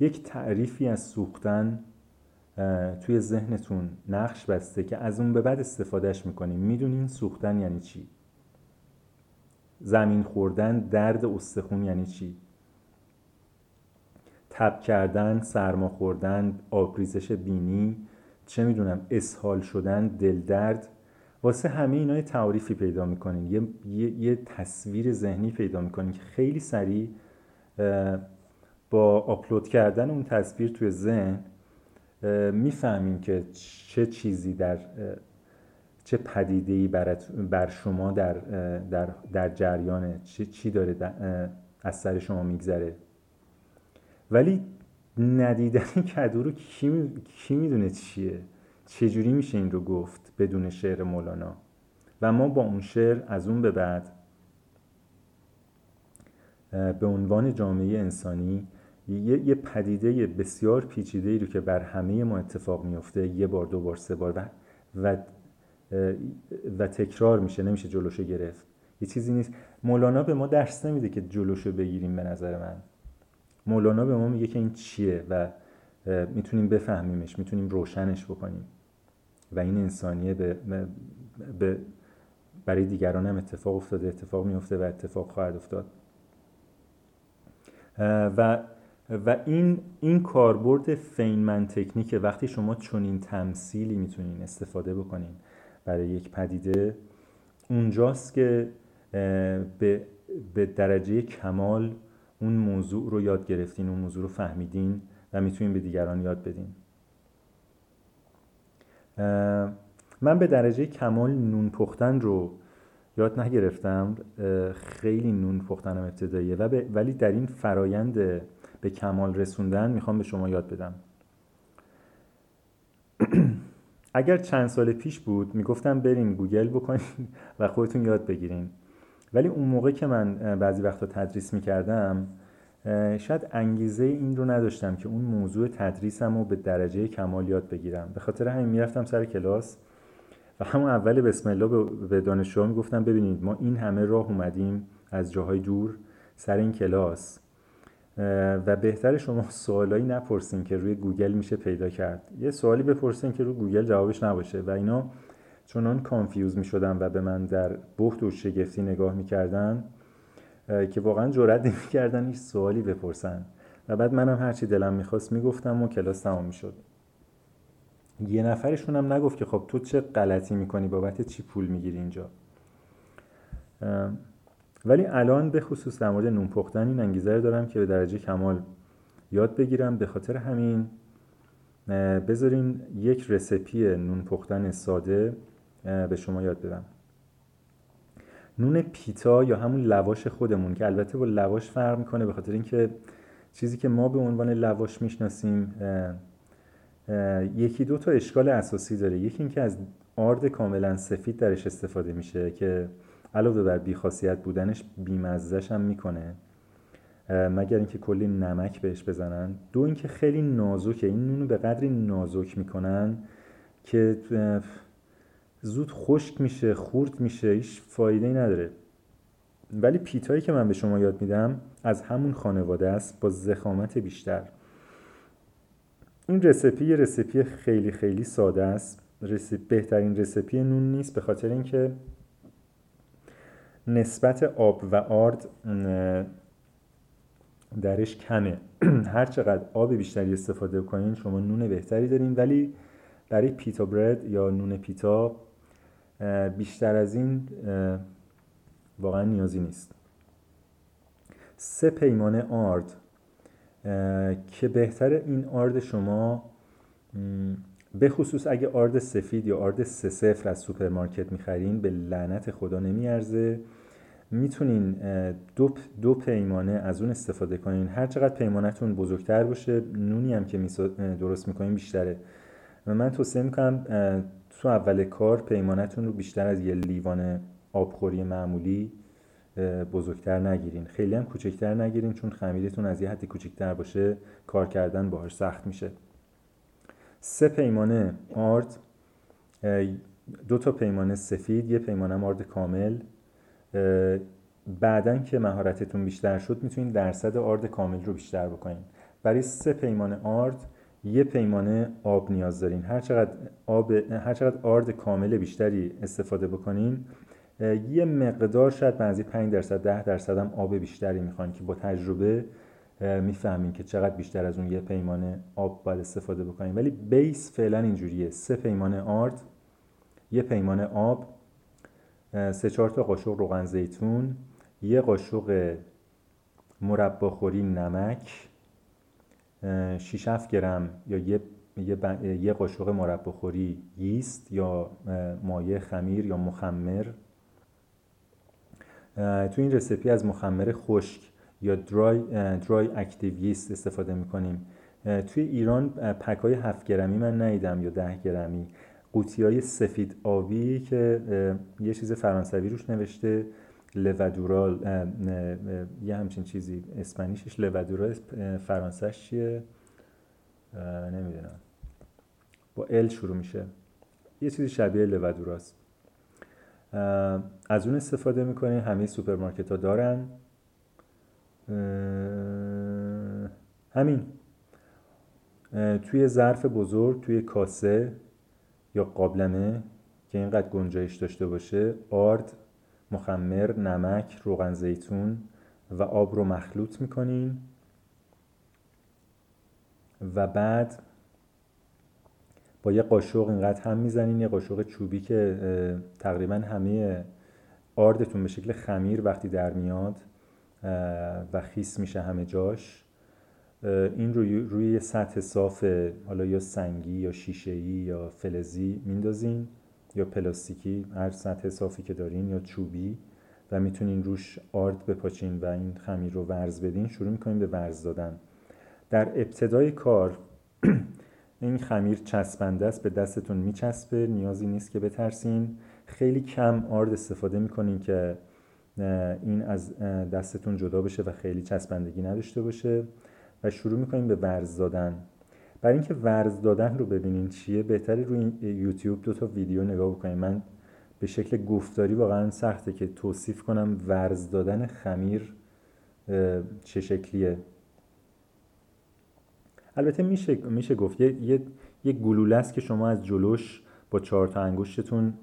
یک تعریفی از سوختن توی ذهنتون نقش بسته که از اون به بعد استفادهش می‌کنیم می‌دونین سوختن یعنی چی؟ زمین خوردن درد استخون یعنی چی؟ تب کردن سرما خوردن آبریزش بینی چه می‌دونم اسهال شدن دل درد واسه همه اینا تعریفی پیدا می‌کنین یه،, یه،, یه تصویر ذهنی پیدا می‌کنین که خیلی سریع با آپلود کردن اون تصویر توی ذهن می‌فهمین که چه چیزی در چه پدیده بر شما در, در, در جریانه. چه چی داره از سر شما میگذره. ولی ندیدن کدو رو کی, کی می‌دونه چیه؟ چجوری میشه این رو گفت بدون شعر مولانا؟ و ما با اون شعر از اون به بعد به عنوان جامعه انسانی یه, یه پدیده بسیار پیچیده ای رو که بر همه ما اتفاق میفته یه بار دو بار سه بار و, و, و تکرار میشه نمیشه جلوشو گرفت. یه چیزی نیست. مولانا به ما درس نمیده که جلوشو بگیریم به نظر من. مولانا به ما میگه که این چیه و می‌تونیم بفهمیمش می‌تونیم روشنش بکنیم. و این انسانیه به, به برای دیگران هم اتفاق افتاده اتفاق میفته و اتفاق خواهد افتاد. و و این این کاربرد فینمن تکنیک وقتی شما چنین تمثیلی می‌تونین استفاده بکنین برای یک پدیده اونجاست که به, به درجه کمال اون موضوع رو یاد گرفتین اون موضوع رو فهمیدین و می‌تونین به دیگران یاد بدین. من به درجه کمال نون پختن رو یاد نگرفتم. خیلی نون پختنم ابتداییه و ولی در این فرایند به کمال رسوندن می‌خوام به شما یاد بدم. اگر چند سال پیش بود می‌گفتم برین گوگل بکنین و خودتون یاد بگیرین. ولی اون موقع که من بعضی وقتا تدریس می‌کردم شاید انگیزه این رو نداشتم که اون موضوع تدریسم رو به درجه کمال یاد بگیرم. به خاطر همین می‌رفتم سر کلاس و همون اول بسم الله به دانشجوها می‌گفتم ببینید ما این همه راه اومدیم از جاهای دور سر این کلاس و بهتر شما سوالایی نپرسین که روی گوگل میشه پیدا کرد. یه سوالی بپرسین که روی گوگل جوابش نباشه و اینا. چنان confuse می‌شدن و به من در بهت و شگفتی نگاه می‌کردن که واقعا جرأت نمی‌کردن هیچ سوالی بپرسن. و بعد منم هرچی دلم می‌خواست می‌گفتم و کلاس تمام می‌شد. یه نفرشون هم نگفت که خب تو چه غلطی می‌کنی؟ بابت چی پول می‌گیری اینجا؟ ولی الان به خصوص در مورد نون پختن این انگیزه دارم که به درجه کمال یاد بگیرم. به خاطر همین بذارین یک رسپی نون پختن ساده به شما یاد بدم. نون پیتا یا همون لواش خودمون که البته با لواش فرق می‌کنه به خاطر اینکه چیزی که ما به عنوان لواش می‌شناسیم یکی دو تا اشکال اساسی داره. یکی اینکه از آرد کاملا سفید درش استفاده میشه که علاوه بر بیخاصیت بودنش بیمزهش هم می‌کنه. مگر اینکه کلی نمک بهش بزنن. دو اینکه خیلی نازکه. این نونو به قدری نازک می‌کنن که زود خشک میشه خورد میشه هیچ فایده ای نداره. ولی پیتایی که من به شما یاد میدم از همون خانواده است با زخامت بیشتر. این رسپی یه رسپی خیلی خیلی ساده است. بهترین رسپی نون نیست به خاطر اینکه نسبت آب و آرد درش کمه. هر چقدر آب بیشتری استفاده کنین شما نون بهتری دارین. ولی برای پیتا برد یا نون پیتا بیشتر از این واقعا نیازی نیست. سه پیمان آرد که بهتر این آرد شما به خصوص اگه آرد سفید یا آرد سه صفر از سوپرمارکت می‌خرین به لعنت خدا نمیارزه. می‌تونین دو, دو پیمانه از اون استفاده کنین. هر چقدر پیمانتون بزرگتر باشه نونی هم که درست می‌کنین بیشتره. و من توصیه می‌کنم تو اول کار پیمانتون رو بیشتر از یه لیوان آبخوری معمولی بزرگتر نگیرین. خیلی هم کوچکتر نگیرین چون خمیرتون از یه حدی کوچکتر باشه کار کردن باهاش سخت میشه. سه پیمانه آرد دو تا پیمانه سفید یه پیمانه آرد کامل. بعدا که مهارتتون بیشتر شد می‌تونید درصد آرد کامل رو بیشتر بکنین. برای سه پیمانه آرد یه پیمانه آب نیاز دارین. هر چقدر, آب، هر چقدر آرد کامل بیشتری استفاده بکنین یه مقدار شاید بعضی 5 درصد 10 درصد هم آب بیشتری می‌خوان که با تجربه می‌فهمین که چقدر بیشتر از اون یه پیمانه آب باید استفاده بکنین. ولی بیس فعلا اینجوریه. سه پیمانه آرد یه پیمانه آب سه چهار تا قاشق روغن زیتون یه قاشق مرباخوری نمک 6 7 گرم یا یه یه, یه قاشق مرباخوری ییست یا مایع خمیر یا مخمر. تو این رسیپی از مخمر خشک یا درای, درای اکتیو ییست استفاده می‌کنیم. توی ایران پک های 7 گرمی من ندیدم یا 10 گرمی. قوطی های سفید آبی که یه چیز فرانسوی روش نوشته. لودورال یه همچین چیزی اسپانیشش لودورال فرانسش چیه؟ نمی‌دونم. با ال شروع میشه. یه چیزی شبیه لودوراست از اون استفاده می‌کنین همه سوپرمارکت ها دارن همین. توی ظرف بزرگ توی کاسه یا قابلمه که اینقدر گنجایش داشته باشه آرد مخمر نمک روغن زیتون و آب رو مخلوط می‌کنین و بعد با یه قاشق اینقدر هم می‌زنین یه قاشق چوبی که تقریبا همه آردتون به شکل خمیر وقتی در میاد و خیس میشه همه جاش. این روی, روی سطح صاف حالا یا سنگی یا شیشه‌ای یا فلزی میندازین. یا پلاستیکی هر سطح صافی که دارین یا چوبی و می‌تونین روش آرد بپاچین و این خمیر رو ورز بدین شروع می‌کنین به ورز دادن. در ابتدای کار این خمیر چسبنده است به دستتون میچسبه نیازی نیست که بترسین. خیلی کم آرد استفاده می‌کنین که این از دستتون جدا بشه و خیلی چسبندگی نداشته باشه. و شروع می‌کنین به ورز دادن. برای اینکه ورز دادن رو ببینین چیه بهتری روی یوتیوب دو تا ویدیو نگاه بکنین. من به شکل گفتاری واقعا سخته که توصیف کنم ورز دادن خمیر چه شکلیه. البته میشه, میشه گفت یه, یه،, یه گلوله است که شما از جلوش با چهار تا انگشتتون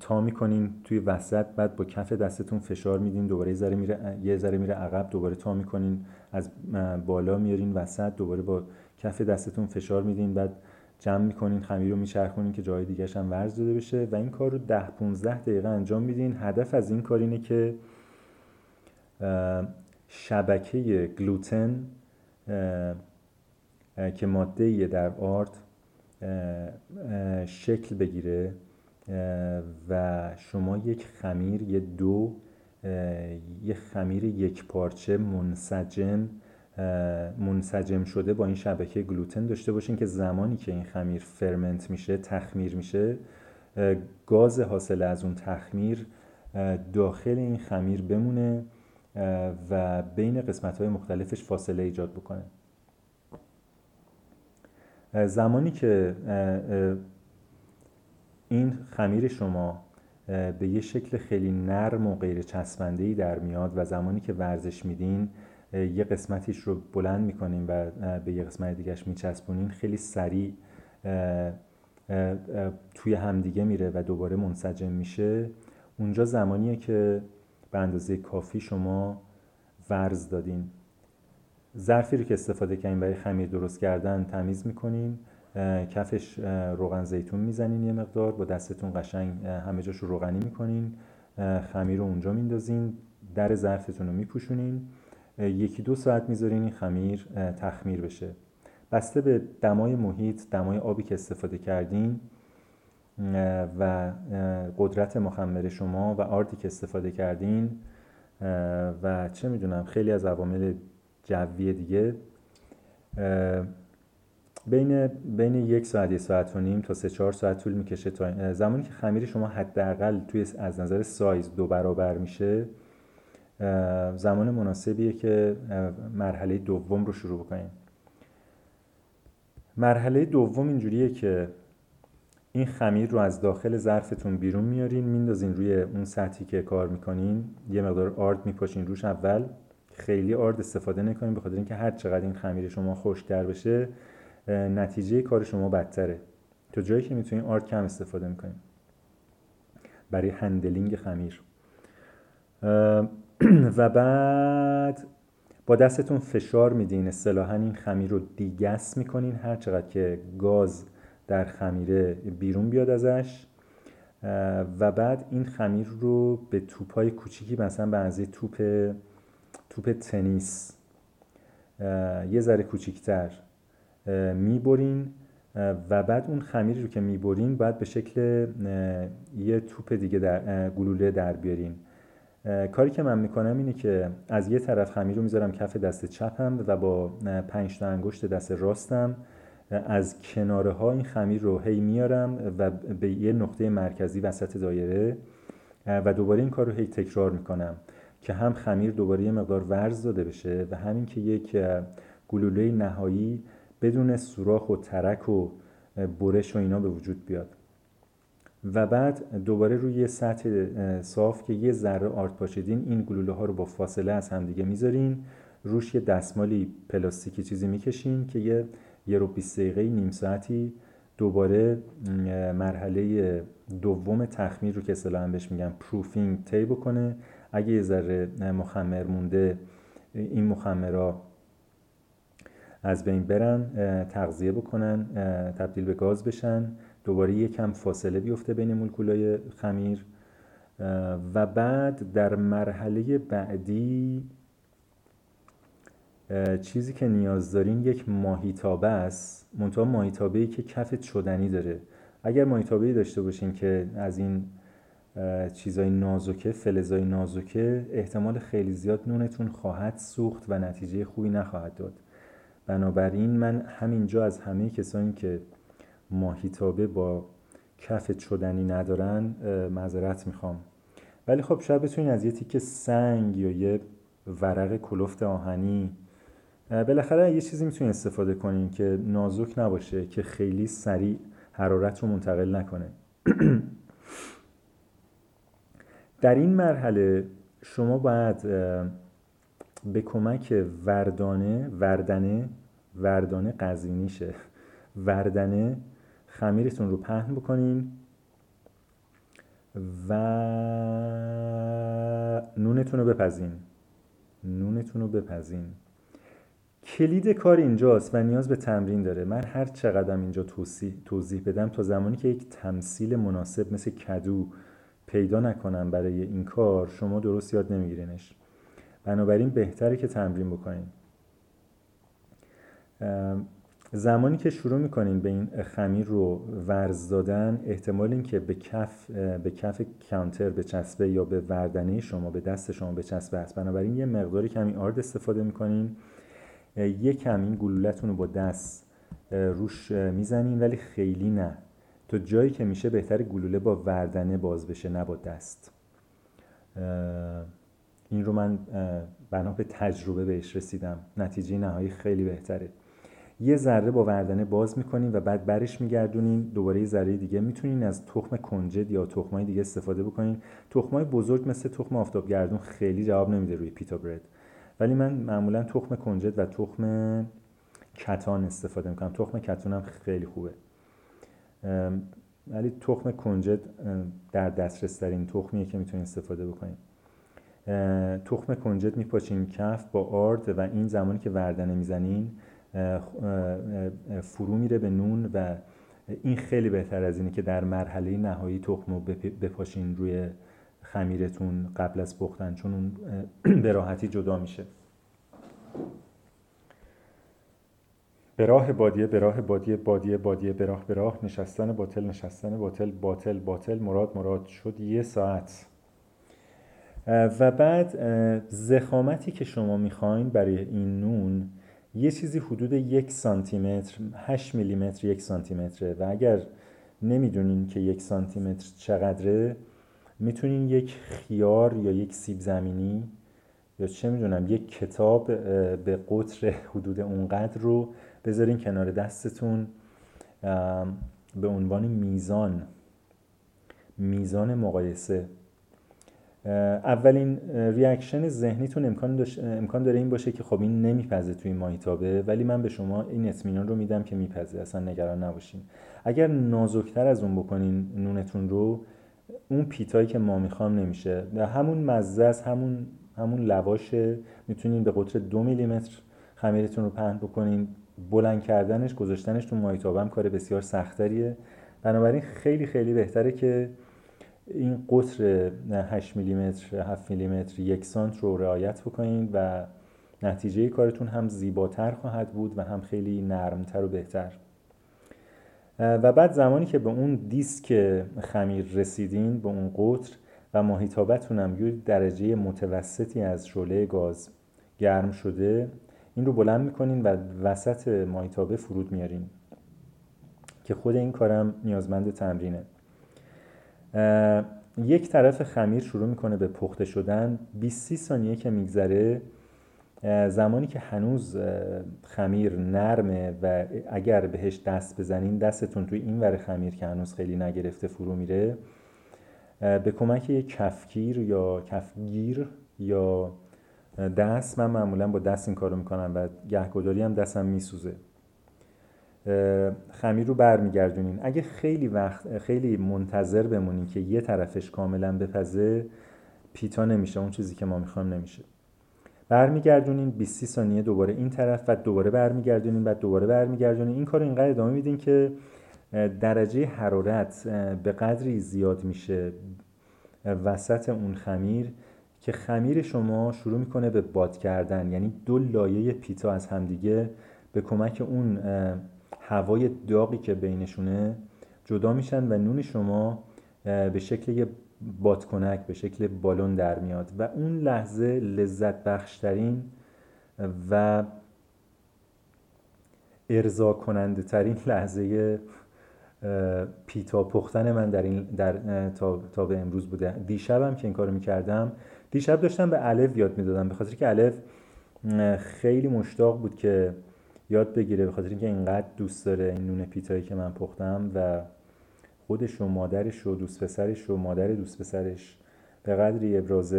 تا می‌کنین توی وسط بعد با کف دستتون فشار میدین دوباره ذره میره یه ذره میره عقب دوباره تا می‌کنین از بالا میارین وسط دوباره با کف دستتون فشار میدین بعد جمع می‌کنین خمیر رو میچرخونین که جای دیگه هم ورز داده بشه و این کار رو ده 15 دقیقه انجام میدین. هدف از این کار اینه که شبکه گلوتن که ماده در آرد شکل بگیره و شما یک خمیر یه دو یه خمیر یک پارچه منسجم منسجم شده با این شبکه گلوتن داشته باشین که زمانی که این خمیر فرمنت میشه تخمیر میشه گاز حاصل از اون تخمیر داخل این خمیر بمونه و بین قسمت های مختلفش فاصله ایجاد بکنه. زمانی که این خمیر شما به یه شکل خیلی نرم و غیر چسبنده در میاد و زمانی که ورزش میدین یه قسمتیش رو بلند می‌کنین و به یه قسمت دیگهش میچسبونین خیلی سریع توی همدیگه میره و دوباره منسجم میشه. اونجا زمانیه که به اندازه کافی شما ورز دادین. ظرفی رو که استفاده کردین برای خمیر درست کردن تمیز می‌کنین. کفش روغن زیتون می‌زنین یه مقدار. با دستتون قشنگ همه جاش رو روغنی می‌کنین. خمیر رو اونجا میندازین. در ظرفتون رو میپوشونین. یکی دو ساعت می‌ذارین این خمیر تخمیر بشه. بسته به دمای محیط دمای آبی که استفاده کردین و قدرت مخمر شما و آردی که استفاده کردین و چه می‌دونم خیلی از عوامل جوی دیگه. بین بین یک ساعت یک ساعت و نیم تا سه چهار ساعت طول می‌کشه تا زمانی که خمیر شما حداقل توی از نظر سایز دو برابر میشه زمان مناسبیه که مرحله دوم رو شروع بکنیم. مرحله دوم اینجوریه که این خمیر رو از داخل ظرفتون بیرون میارین میندازین روی اون سطحی که کار می‌کنین یه مقدار آرد میپاشین روش اول. خیلی آرد استفاده نکنین به خاطر اینکه هر چقدر این خمیر شما خشکتر بشه نتیجه کار شما بدتره. تو جایی که می‌تونین آرد کم استفاده می‌کنین. برای هندلینگ خمیر. و بعد با دستتون فشار میدین. اصطلاحا این خمیر رو دیگس می‌کنین هر چقدر که گاز در خمیره بیرون بیاد ازش. و بعد این خمیر رو به توپای کوچیکی مثلا به اندازه توپ توپ تنیس یه ذره کوچیکتر می‌برین. و بعد اون خمیری رو که می‌برین باید به شکل یه توپ دیگه در گلوله در بیارین. کاری که من می‌کنم اینه که از یه طرف خمیر رو می‌ذارم کف دست چپم و با پنج تا انگشت دست راستم از کناره ها این خمیر رو هی میارم و به یه نقطه مرکزی وسط دایره و دوباره این کار رو هی تکرار می‌کنم که هم خمیر دوباره یه مقدار ورز داده بشه و همین که یک گلوله نهایی بدون سوراخ و ترک و برش و اینا به وجود بیاد. و بعد دوباره روی سطح صاف که یه ذره آرد پاشیدین این گلوله ها رو با فاصله از همدیگه می‌ذارین. روش یه دستمالی پلاستیکی چیزی می‌کشین که یه یه رو 20 دقیقه نیم ساعتی دوباره مرحله دوم تخمیر رو که اصطلاحا بهش میگن پروفینگ طی بکنه. اگه یه ذره مخمر مونده این مخمرها از بین برن تغذیه بکنن تبدیل به گاز بشن. دوباره یکم فاصله بیفته بین مولکولای خمیر و بعد در مرحله بعدی چیزی که نیاز دارین یک ماهیتابه است. منتها ماهیتابه ای که کف شدنی داره. اگر ماهیتابه داشته باشین که از این چیزای نازکه فلزای نازکه احتمال خیلی زیاد نونتون خواهد سوخت و نتیجه خوبی نخواهد داد. بنابراین من همینجا از همه کسانی که ماهیتابه با کف شدنی ندارن معذرت می‌خوام. ولی خب شاید بتونین از یه تیکه سنگ یا یه ورق کلفت آهنی بالاخره یه چیزی می‌تونین استفاده کنین که نازک نباشه که خیلی سریع حرارت رو منتقل نکنه. در این مرحله شما باید به کمک وردانه وردنه وردانه قزوینیشه. وردنه خمیرتون رو پهن بکنین و نونتون رو بپزین. نونتون رو بپزین. کلید کار اینجاست و نیاز به تمرین داره. من هر چقدرم اینجا توضیح, توضیح بدم تا زمانی که یک تمثیل مناسب مثل کدو پیدا نکنم برای این کار شما درست یاد نمیگیرینش. بنابراین بهتره که تمرین بکنین. زمانی که شروع می‌کنین به این خمیر رو ورز دادن احتمال این که به کف به کف کانتر به چسبه یا به وردنه شما به دست شما به چسبه هست بنابراین یه مقداری کمی آرد استفاده می‌کنین. یه کم این گلولتون رو با دست روش می‌زنین ولی خیلی نه. تا جایی که میشه بهتر گلوله با وردنه باز بشه نه با دست. این رو من بنا به تجربه بهش رسیدم. نتیجه نهایی خیلی بهتره. یه ذره با وردنه باز می‌کنین و بعد برش میگردونین دوباره یه ذره دیگه می‌تونین از تخم کنجد یا تخمای دیگه استفاده بکنین. تخمای بزرگ مثل تخم آفتابگردون خیلی جواب نمیده روی پیتا برد. ولی من معمولا تخم کنجد و تخم کتان استفاده می‌کنم. تخم کتانم خیلی خوبه. ولی تخم کنجد در دسترس ترین تخمیه که می‌تونین استفاده بکنین. تخم کنجد میپاچین کف با آرد و این زمانی که وردنه می‌زنین فرو میره به نون و این خیلی بهتر از اینه که در مرحله نهایی تخم رو بپاشین روی خمیرتون قبل از پختن چون اون به راحتی جدا میشه. به راه بادیه به راه بادیه بادیه بادیه به راه به راه نشستن باطل نشستن باطل باطل باطل مراد مراد شد یه ساعت. و بعد زخامتی که شما می‌خواین برای این نون یه چیزی حدود یک سانتی متر 8 میلیمتر یک سانتی متره و اگر نمی‌دونین که یک سانتی متر چقدره می‌تونین یک خیار یا یک سیب زمینی یا چه می‌دونم یک کتاب به قطر حدود اونقدر رو بذارین کنار دستتون. به عنوان میزان میزان مقایسه. اولین ریاکشن ذهنیتون امکان, امکان داره این باشه که خب این نمیپزه توی ماهیتابه ولی من به شما این اطمینان رو میدم که میپزه. اصلا نگران نباشین. اگر نازکتر از اون بکنین نونتون رو اون پیتایی که ما می‌خوام نمیشه. همون مزه از همون همون لواشه. می‌تونین به قطر دو میلیمتر خمیرتون رو پهن بکنین. بلند کردنش گذاشتنش تو ماهیتابه هم کار بسیار سختریه. بنابراین خیلی خیلی بهتره که این قطر 8 میلیمتر 7 میلیمتر یک سانت رو رعایت بکنید و نتیجه کارتون هم زیباتر خواهد بود و هم خیلی نرمتر و بهتر. و بعد زمانی که به اون دیسک خمیر رسیدین به اون قطر و ماهیتابتون هم یه درجه متوسطی از شعله گاز گرم شده این رو بلند می‌کنین و وسط ماهیتابه فرود میارین که خود این کارم نیازمند تمرینه. یک طرف خمیر شروع می‌کنه به پخته شدن. 20 ثانیه که میگذره زمانی که هنوز خمیر نرمه و اگر بهش دست بزنین دستتون توی این ور خمیر که هنوز خیلی نگرفته فرو میره به کمک یک کفگیر یا کفگیر یا دست. من معمولا با دست این کارو می‌کنم و گهگداری هم دستم میسوزه. خمیر رو برمیگردونین. اگه خیلی وقت خیلی منتظر بمونین که یه طرفش کاملا بپزه پیتا نمیشه اون چیزی که ما می‌خوام نمیشه. برمیگردونین 20 ثانیه دوباره این طرف و دوباره برمیگردونین بعد دوباره برمیگردونین. این کار اینقدر ادامه میدین که درجه حرارت به قدری زیاد میشه وسط اون خمیر که خمیر شما شروع می‌کنه به باد کردن. یعنی دو لایه پیتا از همدیگه به کمک اون هوای داغی که بینشونه جدا میشن و نون شما به شکل یه بادکنک به شکل بالون در میاد و اون لحظه لذت بخشترین و ارضا کننده ترین لحظه پیتا پختن من در این در تا, تا به امروز بوده. دیشبم که این کارو می‌کردم دیشب داشتم به الف یاد می‌دادم به خاطر که الف خیلی مشتاق بود که یاد بگیره به خاطر اینکه اینقدر دوست داره این نون پیتایی که من پختم و خودش و مادرش و دوست پسرش و مادر دوست پسرش به قدری ابراز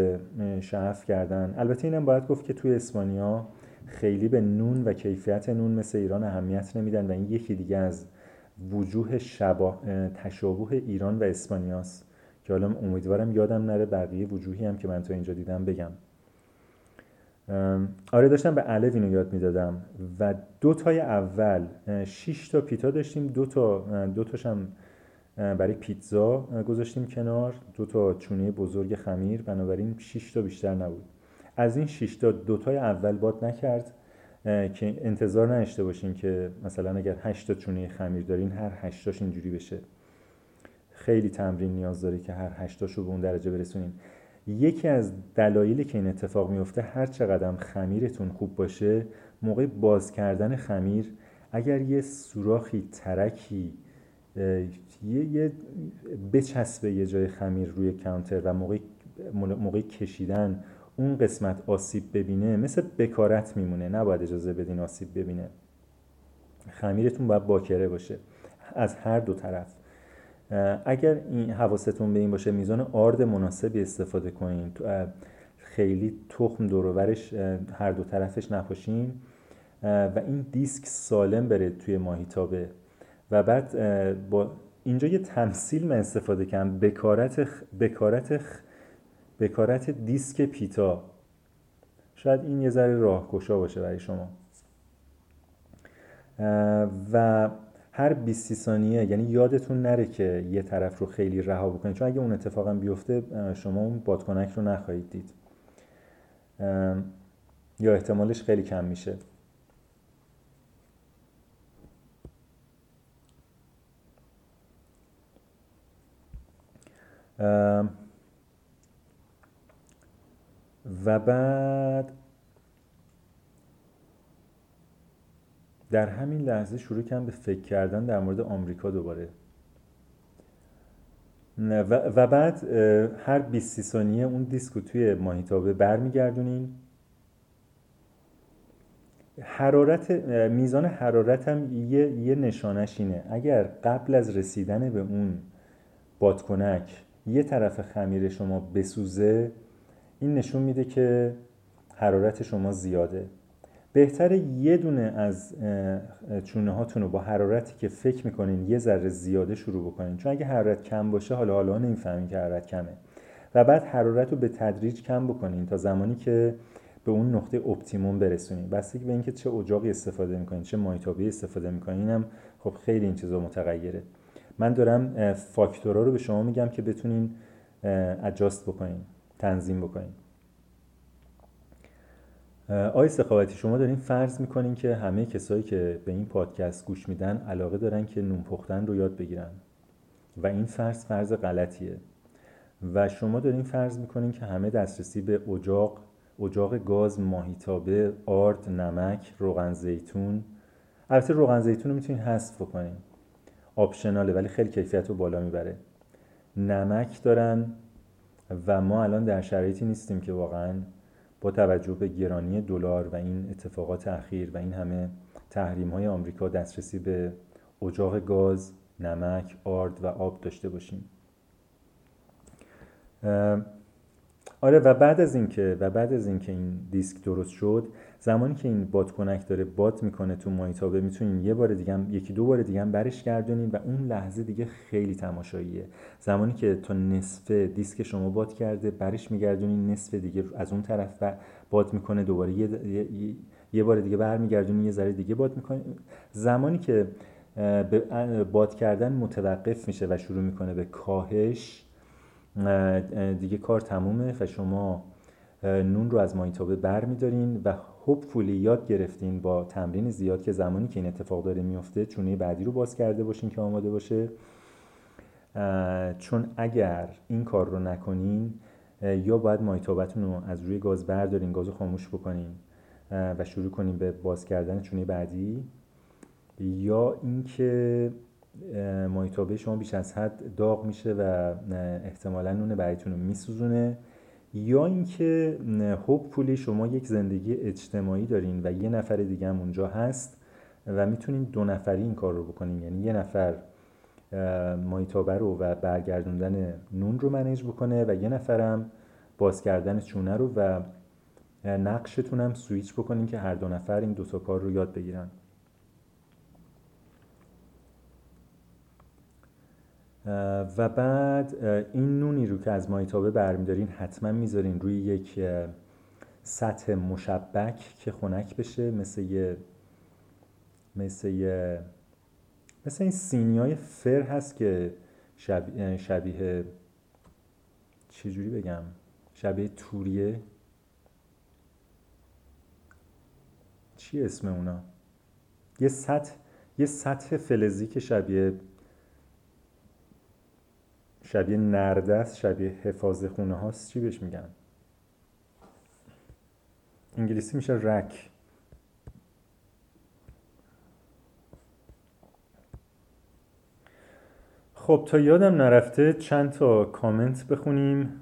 شعف کردن. البته اینم باید گفت که توی اسپانیا خیلی به نون و کیفیت نون مثل ایران اهمیت نمیدن و این یکی دیگه از وجوه شبا... تشابه ایران و اسپانیاست که حالا امیدوارم یادم نره بقیه وجوهی هم که من تا اینجا دیدم بگم. آره داشتم به الف اینو یاد می‌دادم و دو تای اول 6 تا پیتا داشتیم دو تا دو تاشم برای پیتزا گذاشتیم کنار دو تا چونه بزرگ خمیر بنابراین 6 تا بیشتر نبود. از این 6 تا دو تای اول باد نکرد که انتظار نداشته باشین که مثلا اگر 8 تا چونه خمیر دارین هر 8 تاش اینجوری بشه. خیلی تمرین نیاز داره که هر 8 تاشو به اون درجه برسونین. یکی از دلایلی که این اتفاق میفته هر چقدر خمیرتون خوب باشه موقع باز کردن خمیر اگر یه سوراخی ترکی یه, یه بچسبه یه جای خمیر روی کانتر و موقع, موقع کشیدن اون قسمت آسیب ببینه مثل بکارت میمونه نباید اجازه بدین آسیب ببینه. خمیرتون باید باکره باشه از هر دو طرف. اگر این حواستون به این باشه میزان آرد مناسبی استفاده کنین. خیلی تخم دورورش هر دو طرفش نپاشین. و این دیسک سالم بره توی ماهیتابه. و بعد با اینجا یه تمثیل من استفاده کردم. بکارت بکارت بکارت دیسک پیتا. شاید این یه ذره راهگشا باشه برای شما. و هر 20 ثانیه یعنی یادتون نره که یه طرف رو خیلی رها بکنید. چون اگه اون اتفاقا بیفته شما اون بادکنک رو نخواهید دید. یا احتمالش خیلی کم میشه. و بعد در همین لحظه شروع کردم به فکر کردن در مورد آمریکا دوباره. و, بعد هر 20 ثانیه اون دیسکو توی ماهیتابه برمیگردونین حرارت میزان حرارت هم یه, یه نشانش اینه. اگر قبل از رسیدن به اون بادکنک یه طرف خمیر شما بسوزه این نشون میده که حرارت شما زیاده. بهتره یه دونه از چونه هاتون رو با حرارتی که فکر می‌کنین یه ذره زیاده شروع بکنین. چون اگه حرارت کم باشه حالا حالا نمی‌فهمین که حرارت کمه. و بعد حرارت رو به تدریج کم بکنین تا زمانی که به اون نقطه optimum برسونین. بستگی به اینکه چه اجاقی استفاده می‌کنین چه ماهیتابه‌ای استفاده می‌کنین هم خب خیلی این چیزا متغیره. من دارم فاکتورا رو به شما میگم که بتونین adjust بکنین تنظیم بکنین. آقای سخاوتی شما دارین فرض می‌کنین که همه کسایی که به این پادکست گوش میدن علاقه دارن که نون پختن رو یاد بگیرن. و این فرض فرض غلطیه. و شما دارین فرض می‌کنین که همه دسترسی به اجاق اجاق گاز ماهیتابه آرد نمک روغن زیتون. البته روغن زیتون رو می‌تونین حذف بکنین. آپشناله ولی خیلی کیفیت رو بالا می‌بره. نمک دارن و ما الان در شرایطی نیستیم که واقعا با توجه به گرانی دلار و این اتفاقات اخیر و این همه تحریم های آمریکا دسترسی به اجاق گاز، نمک، آرد و آب داشته باشیم. آره و بعد از اینکه و بعد از اینکه این دیسک درست شد زمانی که این بادکنک داره باد می‌کنه تو مایتابه می‌تونین یه بار دیگه هم یکی دو بار دیگه هم برش گردونین و اون لحظه دیگه خیلی تماشاییه. زمانی که تا نصف دیسک شما باد کرده برش میگردونین نصف دیگه از اون طرف باد می‌کنه دوباره یه, یه،, یه بار دیگه برمیگردونین یه ذره دیگه باد می‌کنه زمانی که به باد کردن متوقف میشه و شروع می‌کنه به کاهش دیگه کار تمومه و شما نون رو از مایتابه بر میدارین و هوپفولی یاد گرفتین با تمرین زیاد که زمانی که این اتفاق داره میفته چونه بعدی رو باز کرده باشین که آماده باشه. چون اگر این کار رو نکنین یا باید مایتابتون رو از روی گاز بردارین گاز رو خاموش بکنین و شروع کنین به باز کردن چونه بعدی یا اینکه مایتابه شما بیش از حد داغ میشه و احتمالا نون بعدیتون رو میسوزونه یا اینکه پولی شما یک زندگی اجتماعی دارین و یه نفر دیگه هم اونجا هست و می‌تونین دو نفری این کار رو بکنین. یعنی یه نفر مایتابه رو و برگردوندن نون رو منیج بکنه و یه نفرم باز کردن چونه رو و نقشتون هم سویچ بکنین که هر دو نفر این دوتا کار رو یاد بگیرن. و بعد این نونی رو که از مایتابه برمیدارین حتما می‌ذارین روی یک سطح مشبک که خنک بشه مثل یه مثل یه مثل این سینی های فر هست که شبیه, شبیه چجوری بگم؟ شبیه توریه. چی اسم اونا؟ یه سطح یه سطح فلزی که شبیه شبیه نرده است شبیه حفاظ خونه هاست. چی بهش میگن؟ انگلیسی میشه رک. خب تا یادم نرفته چند تا کامنت بخونیم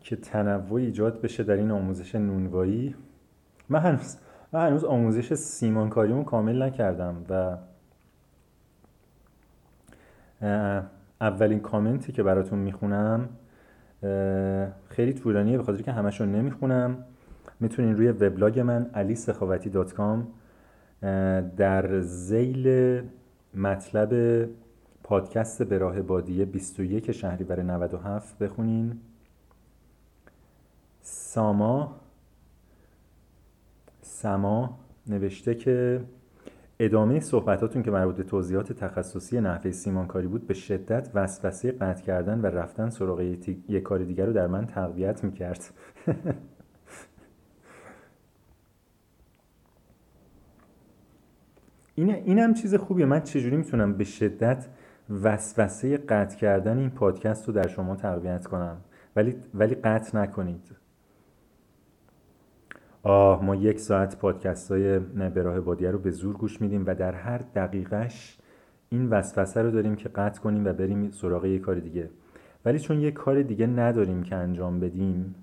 که تنوع ایجاد بشه در این آموزش نونوایی. من هنوز, من هنوز آموزش سیمانکاریمو کامل نکردم و اولین کامنتی که براتون می‌خونم خیلی طولانیه به خاطر که همشون نمی‌خونم. می‌تونین روی وبلاگ من کام در زیل مطلب پادکست به راه بادیه 21 شهریور 97 بخونین. ساما سما نوشته که ادامه صحبتاتون که مربوط به توضیحات تخصصی نحوه سیمانکاری بود به شدت وسوسه قطع کردن و رفتن سراغ یک کار دیگر رو در من تقویت می‌کرد. این اینم چیز خوبیه. من چجوری می‌تونم به شدت وسوسه قطع کردن این پادکست رو در شما تقویت کنم؟ ولی ولی قطع نکنید. آه ما یک ساعت پادکست های براه بادیه رو به زور گوش میدیم و در هر دقیقش این وسوسه رو داریم که قطع کنیم و بریم سراغ یک کار دیگه. ولی چون یک کار دیگه نداریم که انجام بدیم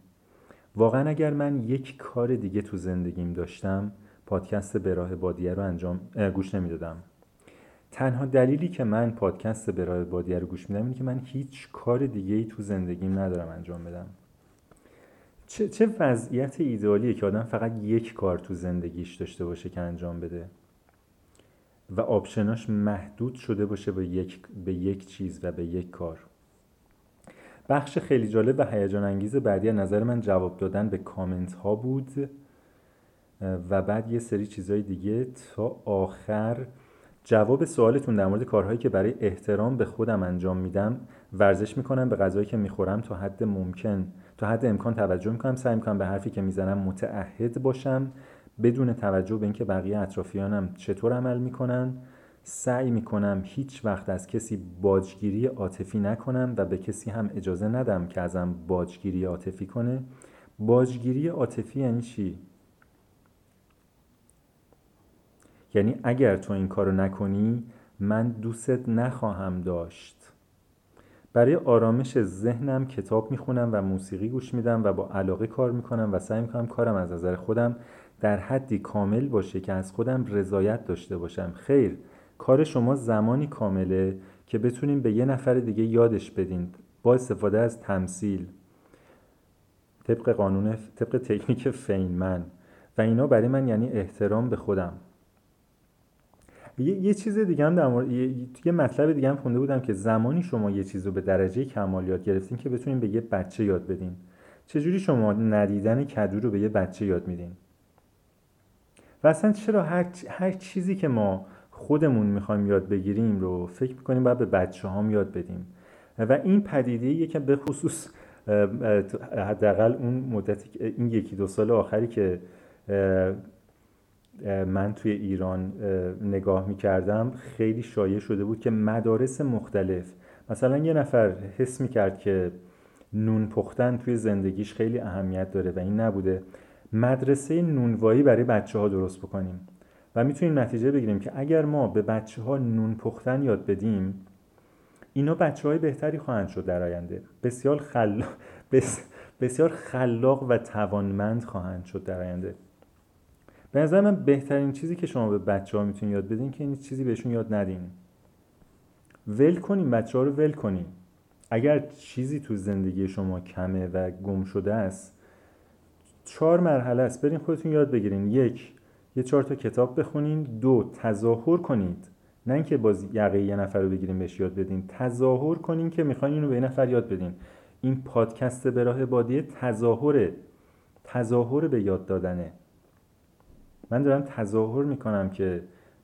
واقعا اگر من یک کار دیگه تو زندگیم داشتم پادکست براه بادیه رو انجام گوش نمی‌دادم. تنها دلیلی که من پادکست براه بادیه رو گوش میدم اینه که من هیچ کار دیگه ای تو زندگیم ندارم انجام بدم. چه, چه وضعیت ایدئالیه که آدم فقط یک کار تو زندگیش داشته باشه که انجام بده؟ و آپشناش محدود شده باشه به یک, به یک چیز و به یک کار. بخش خیلی جالب و هیجان انگیز بعدی نظر من جواب دادن به کامنت ها بود و بعد یه سری چیزهای دیگه تا آخر. جواب سوالتون در مورد کارهایی که برای احترام به خودم انجام میدم ورزش می‌کنم به غذایی که می‌خورم تا حد ممکن. تا حد امکان توجه می‌کنم. سعی می‌کنم به حرفی که می‌زنم متعهد باشم بدون توجه به اینکه بقیه اطرافیانم چطور عمل می‌کنن. سعی می‌کنم هیچ وقت از کسی باجگیری عاطفی نکنم و به کسی هم اجازه ندم که ازم باجگیری عاطفی کنه. باجگیری عاطفی یعنی چی؟ یعنی اگر تو این کارو نکنی من دوستت نخواهم داشت. برای آرامش ذهنم کتاب می‌خونم و موسیقی گوش میدم و با علاقه کار می‌کنم و سعی می‌کنم کارم از نظر خودم در حدی کامل باشه که از خودم رضایت داشته باشم. خیر کار شما زمانی کامله که بتونیم به یه نفر دیگه یادش بدین. با استفاده از تمثیل. طبق قانون طبق تکنیک فینمن و اینا برای من یعنی احترام به خودم. یه, یه چیز دیگه هم در مورد یه, یه مطلب دیگه هم خونده بودم که زمانی شما یه چیز رو به درجه کمال یاد گرفتین که بتونین به یه بچه یاد بدین. چجوری شما ندیدن کدو رو به یه بچه یاد میدین؟ و اصلا چرا هر, هر چیزی که ما خودمون می‌خوایم یاد بگیریم رو فکر می‌کنیم باید به بچه هم یاد بدیم. و این پدیده که به خصوص حداقل اون مدت این یکی دو سال آخری که من توی ایران نگاه می‌کردم خیلی شایع شده بود که مدارس مختلف. مثلا یه نفر حس می‌کرد که نون پختن توی زندگیش خیلی اهمیت داره و این نبوده. مدرسه نونوایی برای بچه ها درست بکنیم. و می‌تونیم نتیجه بگیریم که اگر ما به بچه ها نون پختن یاد بدیم اینا بچه های بهتری خواهند شد در آینده. بسیار, خل... بسیار خلاق و توانمند خواهند شد در آینده. به نظر من بهترین چیزی که شما به بچه ها می‌تونید یاد بدین که این چیزی بهشون یاد ندین. ول کنیم بچه ها رو ول کنیم اگر چیزی تو زندگی شما کمه و گم شده است چهار مرحله است. برین خودتون یاد بگیرین. یک یه چهار تا کتاب بخونین. دو تظاهر کنید. نه اینکه باز یقه یه نفر رو بگیرین بهش یاد بدین. تظاهر کنین که می‌خواین اینو به یه نفر یاد بدین. این پادکست به راه بادیه تظاهره. تظاهر به یاد دادنه. من دارم تظاهر می‌کنم که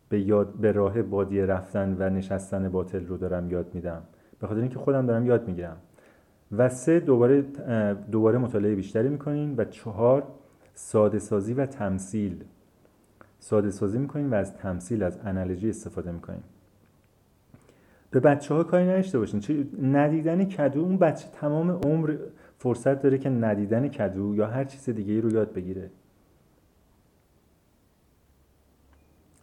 به, یاد به راه بادیه رفتن و نشستن باطل رو دارم یاد میدم. به خاطر اینکه خودم دارم یاد می‌گیرم. و سه دوباره دوباره مطالعه بیشتری می‌کنین و چهار ساده سازی و تمثیل. ساده سازی می‌کنین و از تمثیل از انالوژی استفاده می‌کنین. به بچه ها کاری نداشته باشین. چه ندیدن کدو اون بچه تمام عمر فرصت داره که ندیدن کدو یا هر چیز دیگه ای رو یاد بگیره.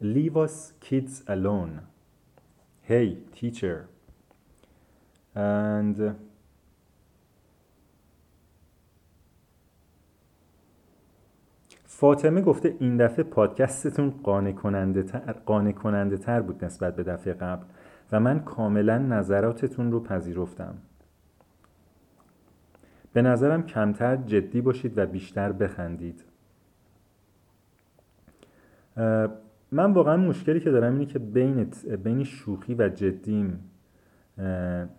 Leave us kids alone. Hey, teacher. And فاطمه گفته این دفعه پادکستتون قانع کننده تر, قانع کننده تر بود نسبت به دفعه قبل و من کاملا نظراتتون رو پذیرفتم. به نظرم کمتر جدی باشید و بیشتر بخندید. من واقعا مشکلی که دارم اینه که بین بین شوخی و جدیم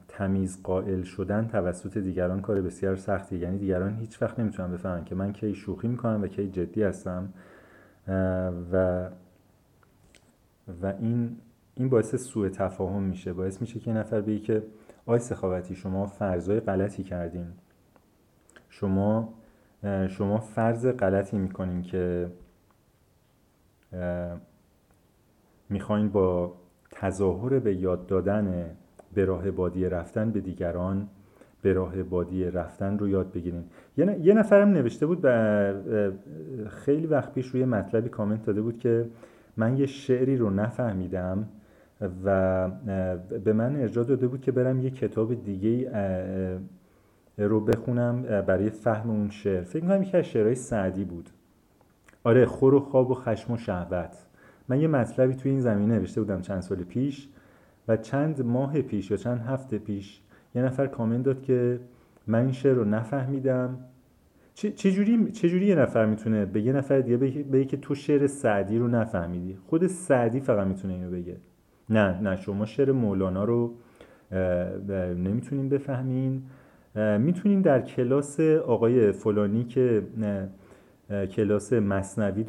تمیز قائل شدن توسط دیگران کار بسیار سختی یعنی دیگران هیچ وقت نمی‌تونن بفهمن که من کی شوخی می‌کنم و کی جدی هستم. و و این این باعث سوء تفاهم میشه. باعث میشه که نفر بگه که آی سخاوتی شما فرضای غلطی کردین. شما شما فرض غلطی می‌کنین که می‌خواین با تظاهر به یاد دادن به راه بادی رفتن به دیگران به راه بادی رفتن رو یاد بگیرین. یه نفرم نوشته بود خیلی وقت پیش روی مطلبی کامنت داده بود که من یه شعری رو نفهمیدم و به من ارجاع داده بود که برم یه کتاب دیگه رو بخونم برای فهم اون شعر. فکر می‌کنم یکی از شعرهای سعدی بود. آره خور و خواب و خشم و شهوت. من یه مطلبی توی این زمینه نوشته بودم چند سال پیش و چند ماه پیش یا چند هفته پیش یه نفر کامنت داد که من این شعر رو نفهمیدم. چجوری چجوری یه نفر می‌تونه به یه نفر دیگه بگه که تو شعر سعدی رو نفهمیدی؟ خود سعدی فقط می‌تونه اینو بگه. نه نه شما شعر مولانا رو نمی‌تونین بفهمین. می‌تونین در کلاس آقای فلانی که کلاس مصنوی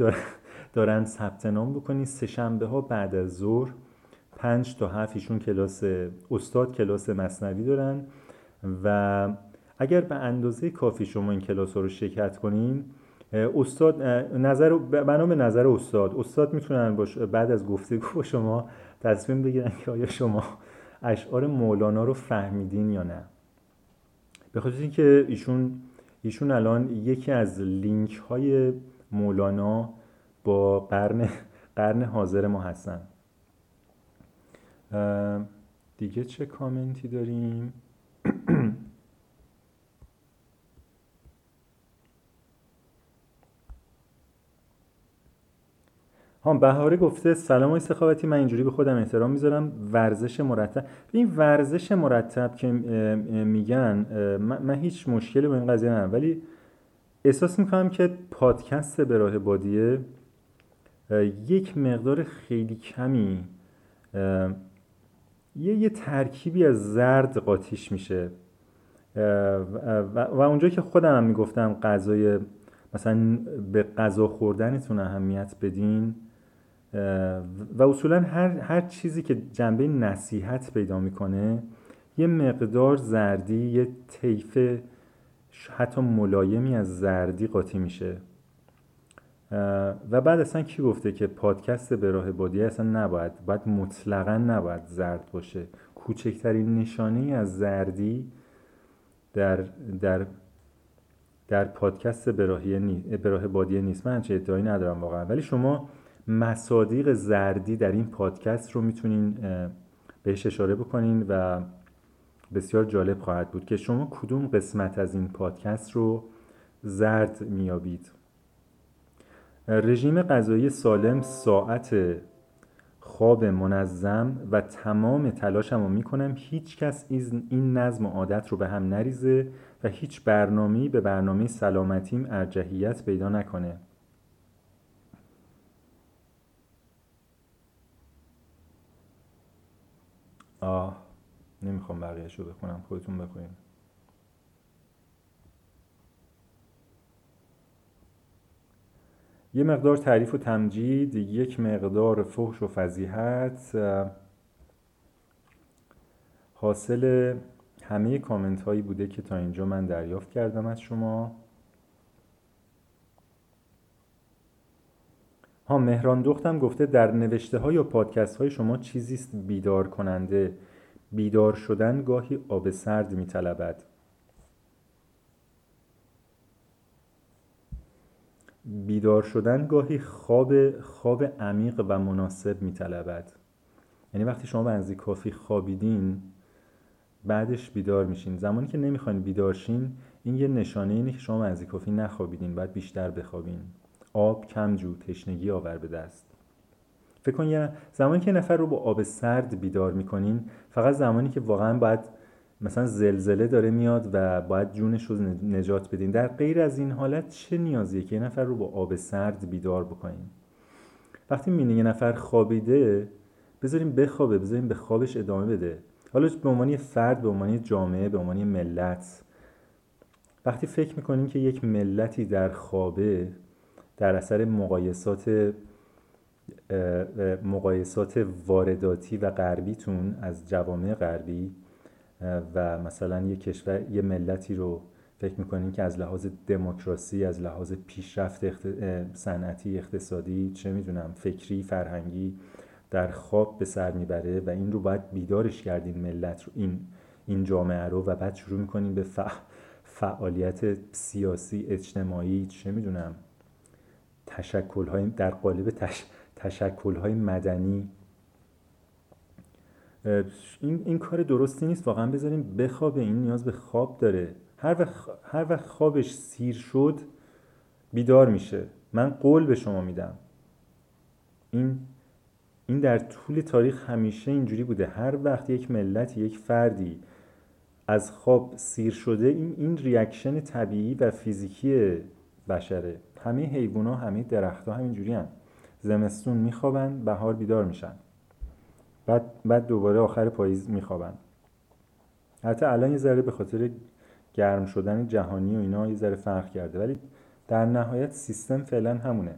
دارن ثبت نام بکنین سه شنبه ها بعد از ظهر پنج تا هفت ایشون کلاس استاد کلاس مصنوی دارن. و اگر به اندازه کافی شما این کلاس ها رو شرکت کنین استاد نظر بنا به نظر استاد. استاد می‌تونن بعد از گفتگو با شما تصمیم بگیرن که آیا شما اشعار مولانا رو فهمیدین یا نه. به خاطر اینکه ایشون ایشون الان یکی از لینک های مولانا با قرن قرن حاضر ما هستن. دیگه چه کامنتی داریم؟ ها بهاره گفته سلام های سخاوتی من اینجوری به خودم احترام می‌ذارم. ورزش مرتب. این ورزش مرتب که میگن من هیچ مشکلی با این قضیه ندارم. ولی احساس می‌کنم که پادکست به راه بادیه یک مقدار خیلی کمی یه یه ترکیبی از زرد قاتیش میشه. و اونجا که خودم هم می‌گفتم غذای مثلا به غذا خوردنتون اهمیت بدین و اصولا هر, هر چیزی که جنبه نصیحت پیدا می‌کنه یه مقدار زردی یه طیف حتی ملایمی از زردی قاطی میشه. و بعد اصلا کی گفته که پادکست به راه بادی اصلا نباید باید مطلقا نباید زرد باشه. کوچکترین نشانه از زردی در در در پادکست به راه بادیه نیست. من چه ادعایی ندارم واقعا. ولی شما مصادیق زردی در این پادکست رو می‌تونین بهش اشاره بکنین و بسیار جالب خواهد بود که شما کدوم قسمت از این پادکست رو زرد میابید رژیم غذایی سالم ساعت خواب منظم و تمام تلاشم رو می‌کنم. هیچ کس این نظم و عادت رو به هم نریزه و هیچ برنامه‌ای به برنامه سلامتیم ارجحیت پیدا نکنه. آه نمی‌خوام بقیهش رو بخونم. خودتون بخونیم یه مقدار تعریف و تمجید یک مقدار فحش و فضیحت. حاصل همه کامنت هایی بوده که تا اینجا من دریافت کردم از شما. ها مهران دختم گفته در نوشته های و پادکست های شما چیزیست بیدار کننده بیدار شدن گاهی آب سرد می بیدار شدن گاهی خواب خواب عمیق و مناسب می طلبد یعنی وقتی شما به اندازه کافی خوابیدین بعدش بیدار میشین. زمانی که نمی‌خواین بیدارشین این یه نشانه اینه که شما به کافی نخوابیدین بعد بیشتر بخوابین. آب کم جو تشنگی آور به دست. فکر کن یه زمانی که نفر رو با آب سرد بیدار می‌کنین فقط زمانی که واقعا باید مثلا زلزله داره میاد و باید جونش رو نجات بدین. در غیر از این حالت چه نیازیه که یه نفر رو با آب سرد بیدار بکنین وقتی می‌بینی یه نفر خوابیده بذاریم بخوابه بذاریم به خوابش ادامه بده. حالا به عنوان فرد به عنوان جامعه به عنوان ملت وقتی فکر می‌کنیم که یک ملتی در خوابه در اثر مقایسات مقایسات وارداتی و غربیتون از جوامع غربی و مثلا یه کشور یه ملتی رو فکر می‌کنین که از لحاظ دموکراسی از لحاظ پیشرفت صنعتی اقتصادی چه می‌دونم فکری فرهنگی در خواب به سر می‌بره و این رو باید بیدارش کردین ملت رو این این جامعه رو و بعد شروع می‌کنیم به فعالیت سیاسی اجتماعی چه می‌دونم تشکل در قالب تش... تشکل مدنی این, این کار درستی نیست واقعا بذاریم بخوابه. این نیاز به خواب داره. هر وقت, هر وقت خوابش سیر شد بیدار میشه. من قول به شما میدم. این این در طول تاریخ همیشه اینجوری بوده. هر وقت یک ملت یک فردی از خواب سیر شده این این ریاکشن طبیعی و فیزیکی بشره. همه حیوونا همه درختها همینجوری هم زمستون میخوابن بهار بیدار میشن. بعد بعد دوباره آخر پاییز میخوابن. حتی الان یه ذره به خاطر گرم شدن جهانی و اینا یه ذره فرق کرده ولی در نهایت سیستم فعلا همونه.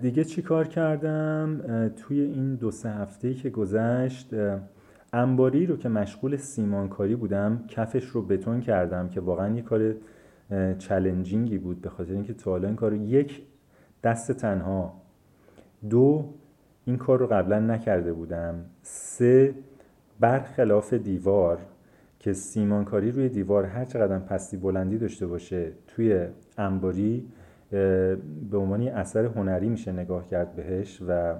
دیگه چی کار کردم؟ توی این دو سه هفته که گذشت انباری رو که مشغول سیمانکاری بودم کفش رو بتون کردم که واقعا یه کار چلنجینگی بود به خاطر اینکه تو این کار یک دست تنها دو این کار رو قبلا نکرده بودم سه برخلاف دیوار که سیمانکاری روی دیوار هر چقدر پستی بلندی داشته باشه توی انباری به عنوان اثر هنری میشه نگاه کرد بهش و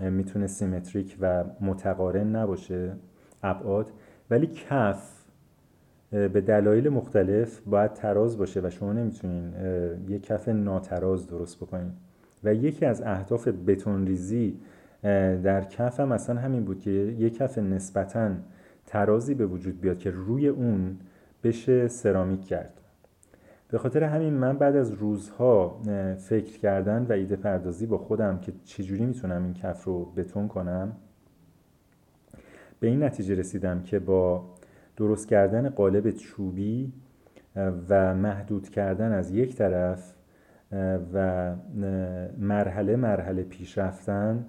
می‌تونه سیمتریک و متقارن نباشه ابعاد. ولی کف به دلایل مختلف باید تراز باشه و شما نمی‌تونین یک کف ناتراز درست بکنین. و یکی از اهداف بتون ریزی در کف هم اصلا همین بود که یک کف نسبتا ترازی به وجود بیاد که روی اون بشه سرامیک کرد. به خاطر همین من بعد از روزها فکر کردن و ایده پردازی با خودم که چجوری می‌تونم این کف رو بتون کنم به این نتیجه رسیدم که با درست کردن قالب چوبی و محدود کردن از یک طرف و مرحله مرحله پیش رفتن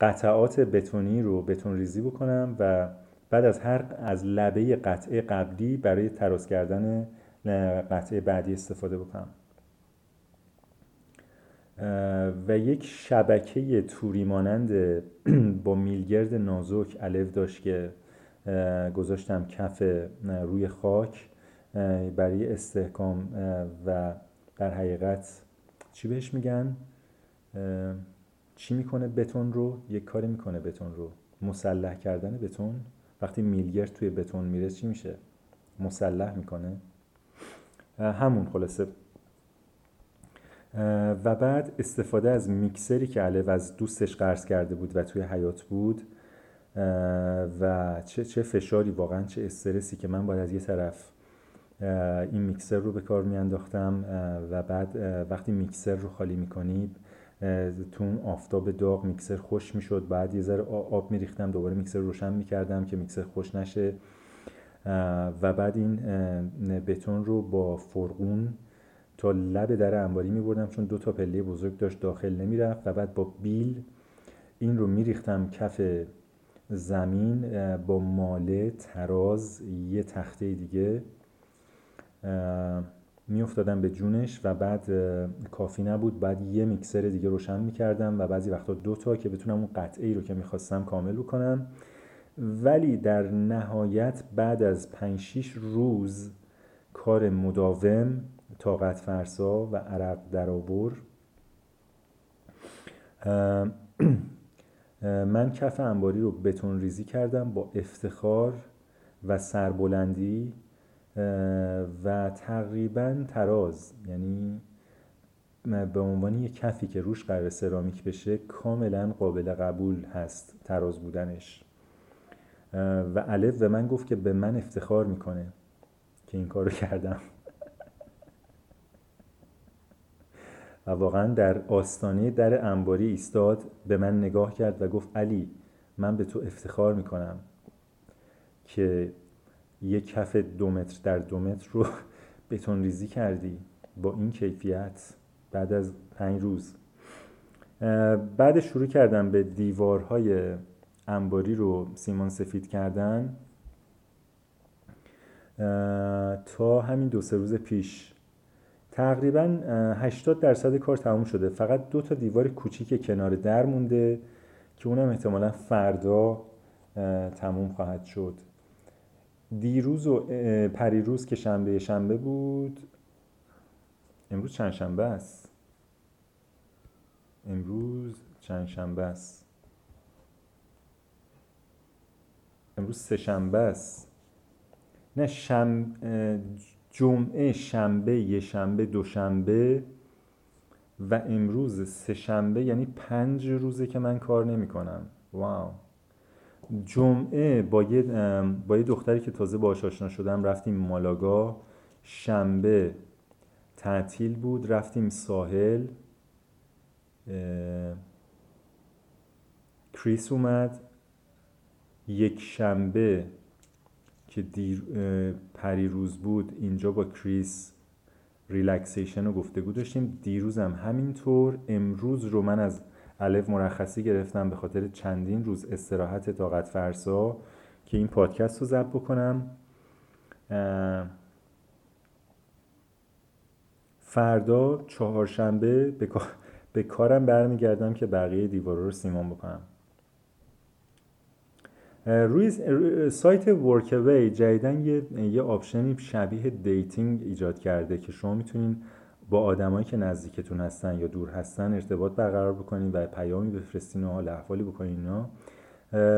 قطعات بتونی رو بتون ریزی بکنم و بعد از هر از لبه قطعه قبلی برای تراز کردن قطعه بعدی استفاده بکنم. و یک شبکه توری مانند با میلگرد نازک علف داشت که گذاشتم کف روی خاک برای استحکام و در حقیقت چی بهش میگن؟ چی می‌کنه بتون رو؟ یک کاری می‌کنه بتون رو. مسلح کردن بتون. وقتی میلگر توی بتون میره چی میشه؟ مسلح می‌کنه؟ همون خلاصه. و بعد استفاده از میکسری که علو از دوستش قرض کرده بود و توی حیات بود و چه, چه فشاری واقعا چه استرسی که من باید از یه طرف این میکسر رو به کار میانداختم و بعد وقتی میکسر رو خالی می‌کنید تو اون آفتاب داغ میکسر خوش می‌شد. بعد یه ذره آب میریختم دوباره میکسر روشن می‌کردم که میکسر خوش نشه. و بعد این بتون رو با فرقون تا لب در انباری میبردم چون دو تا پله بزرگ داشت داخل نمی‌رفت. و بعد با بیل این رو میریختم کف زمین با ماله تراز یه تخته دیگه. میافتادم به جونش و بعد کافی نبود. بعد یه میکسر دیگه روشن می‌کردم و بعضی وقتا دو تا که بتونم اون قطعه ای رو که می‌خواستم کامل بکنم. ولی در نهایت بعد از 5 6 روز کار مداوم طاقت فرسا و عرق درآور من کف انباری رو بتون ریزی کردم با افتخار و سربلندی و تقریبا تراز یعنی به عنوان یک کفی که روش قرار سرامیک بشه کاملا قابل قبول هست تراز بودنش. و الف به من گفت که به من افتخار می‌کنه که این کارو کردم. و واقعا در آستانه در انباری ایستاد به من نگاه کرد و گفت علی من به تو افتخار می‌کنم که یک کف دو متر در دو متر رو بتون ریزی کردی با این کیفیت بعد از پنج روز. بعد شروع کردم به دیوارهای انباری رو سیمان سفید کردن. تا همین دو سه روز پیش. تقریبا 80 درصد کار تموم شده. فقط دو تا دیوار کوچیک کنار در مونده که اونم احتمالا فردا تموم خواهد شد. دیروز و پریروز که شنبه شنبه بود. امروز چند شنبه است؟ امروز چند شنبه است؟ امروز سه شنبه است. نه شم... جمعه شنبه یه شنبه دوشنبه و امروز سه شنبه یعنی پنج روزه که من کار نمی کنم واو! جمعه با یه, با یه دختری که تازه باهاش آشنا شدم رفتیم مالاگا. شنبه تعطیل بود رفتیم ساحل. کریس اومد. یک شنبه که دیر پریروز بود اینجا با کریس relaxation و گفتگو داشتیم دیروزم همینطور. امروز رو من از الف مرخصی گرفتم به خاطر چندین روز استراحت طاقت فرسا که این پادکست رو ضبط بکنم. فردا چهارشنبه به, کارم برمیگردم که بقیه دیوارا رو سیمان بکنم. روی سایت Workaway جدیدن یه, یه option ی شبیه dating ایجاد کرده که شما می‌تونین با آدمایی که نزدیکتون هستن یا دور هستن ارتباط برقرار بکنین و پیامی بفرستین و حال احوالی بکنین اینا.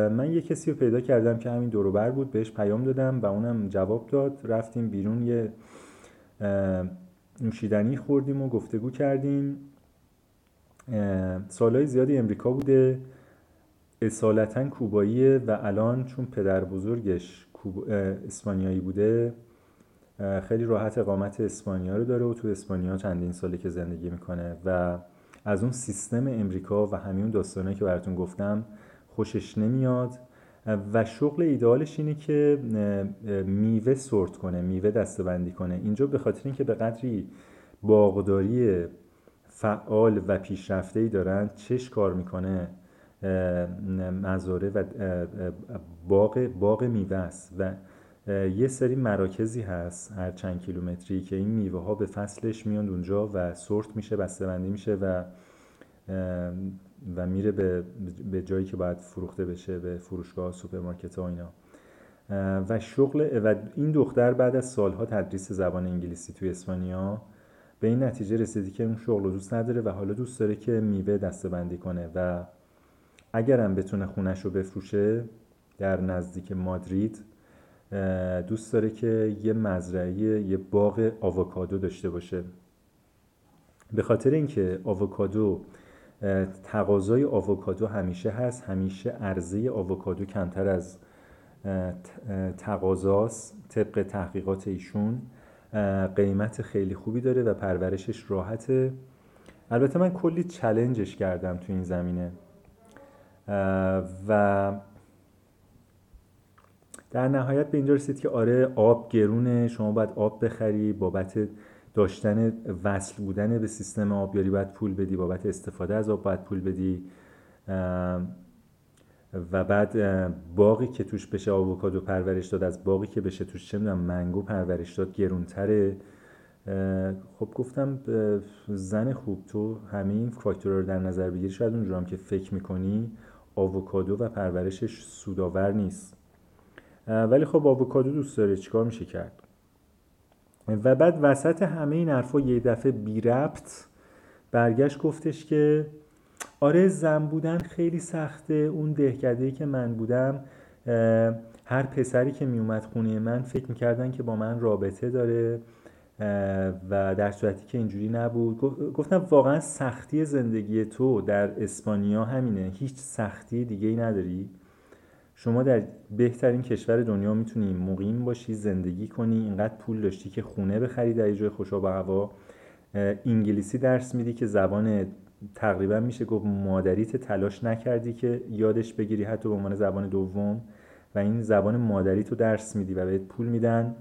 من یه کسی رو پیدا کردم که همین دوروبر بود بهش پیام دادم و اونم جواب داد. رفتیم بیرون یه نوشیدنی خوردیم و گفتگو کردیم. سالهای زیادی امریکا بوده. اصالتا کوباییه و الان چون پدر بزرگش اسپانیایی بوده. خیلی راحت اقامت اسپانیا رو داره و تو اسپانیا چندین ساله که زندگی می‌کنه و از اون سیستم امریکا و همین داستانه که براتون گفتم خوشش نمیاد. و شغل ایدئالش اینه که میوه سورت کنه میوه دستبندی کنه. اینجا به خاطر اینکه به قدری باغداری فعال و پیشرفته ای دارن چش کار می‌کنه مزاره و باغ, باغ میوه است. و یه سری مراکزی هست هر چند کیلومتری که این میوه ها به فصلش میاند اونجا و سورت میشه بسته‌بندی میشه و و میره به, به جایی که باید فروخته بشه به فروشگاه سوپرمارکت ها اینا. و شغل و این دختر بعد از سالها تدریس زبان انگلیسی توی اسپانیا به این نتیجه رسیده که اون شغل رو دوست نداره و حالا دوست داره که میوه دسته‌بندی کنه و اگرم بتونه خونش رو بفروشه در نزدیک مادرید دوست داره که یه مزرعه یه باغ آووکادو داشته باشه. به خاطر اینکه آووکادو تقاضای آووکادو همیشه هست همیشه عرضه آووکادو کمتر از تقاضاست طبق تحقیقات ایشون. قیمت خیلی خوبی داره و پرورشش راحته. البته من کلی چلنجش کردم تو این زمینه. و در نهایت به اینجا رسید که آره آب گرونه شما باید آب بخری بابت داشتن وصل بودن به سیستم آبیاری باید پول بدی بابت استفاده از آب باید پول بدی. و بعد باقی که توش بشه آووکادو پرورش داد از باقی که بشه توش چه می‌دونم منگو پرورش داد گرونتره. خب گفتم زن خوب تو همین فاکتورها رو در نظر بگیری. شاید اونجورم که فکر می‌کنی آووکادو و پرورشش سودآور نیست. ولی خب آووکادو دوست داره چیکار میشه کرد. و بعد وسط همه این حرفا یه دفعه بی ربط برگشت گفتش که آره زن بودن خیلی سخته. اون دهکده که من بودم هر پسری که میومد خونه من فکر می‌کردن که با من رابطه داره و در صورتی که اینجوری نبود. گفتم واقعا سختی زندگی تو در اسپانیا همینه. هیچ سختی دیگه ای نداری؟ شما در بهترین کشور دنیا می‌تونی مقیم باشی زندگی کنی اینقدر پول داشتی که خونه بخری در جای خوشا و هوا. انگلیسی درس میدی که زبان تقریبا میشه گفت مادریت تلاش نکردی که یادش بگیری حتی به عنوان زبان دوم. و این زبان مادری تو درس میدی و بهت پول میدن.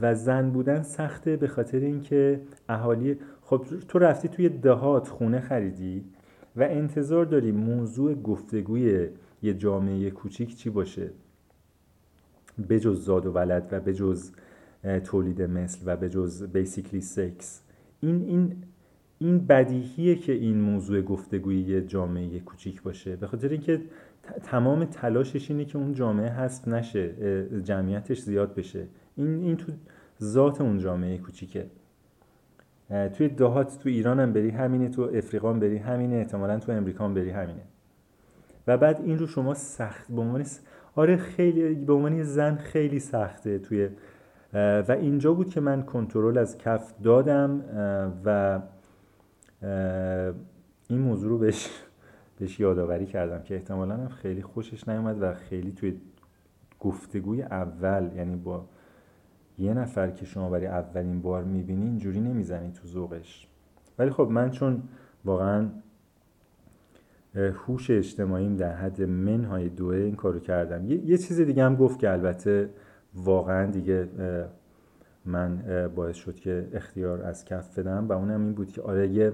و زن بودن سخته به خاطر اینکه اهالی خب تو رفتی توی دهات خونه خریدی و انتظار داری موضوع گفتگوی یه جامعه کوچیک چی باشه؟ بجز زاد و ولد و بجز تولید مثل و بجز بیسیکلی سکس این این این بدیهیه که این موضوع گفتگوی یه جامعه کوچیک باشه. به خاطر اینکه تمام تلاشش اینه که اون جامعه هست نشه جمعیتش زیاد بشه. این این تو ذات اون جامعه کوچیکه. توی دهات تو ایران هم بری همینه تو افریقا هم بری همینه احتمالا تو امریکا هم بری همینه. و بعد این رو شما سخت به عنوان آره خیلی به عنوان زن خیلی سخته توی و اینجا بود که من کنترل از کف دادم و این موضوع رو بهش بهش یادآوری کردم که احتمالا هم خیلی خوشش نیومد و خیلی توی گفتگوی اول یعنی با یه نفر که شما برای اولین بار می‌بینی اینجوری نمی‌زنی تو ذوقش. ولی خب من چون واقعا هوش اجتماعیم در حد منهای دوه این کارو کردم. یه, یه چیز دیگه هم گفت که البته واقعا دیگه من باعث شد که اختیار از کف بدم و اونم این بود که آره یه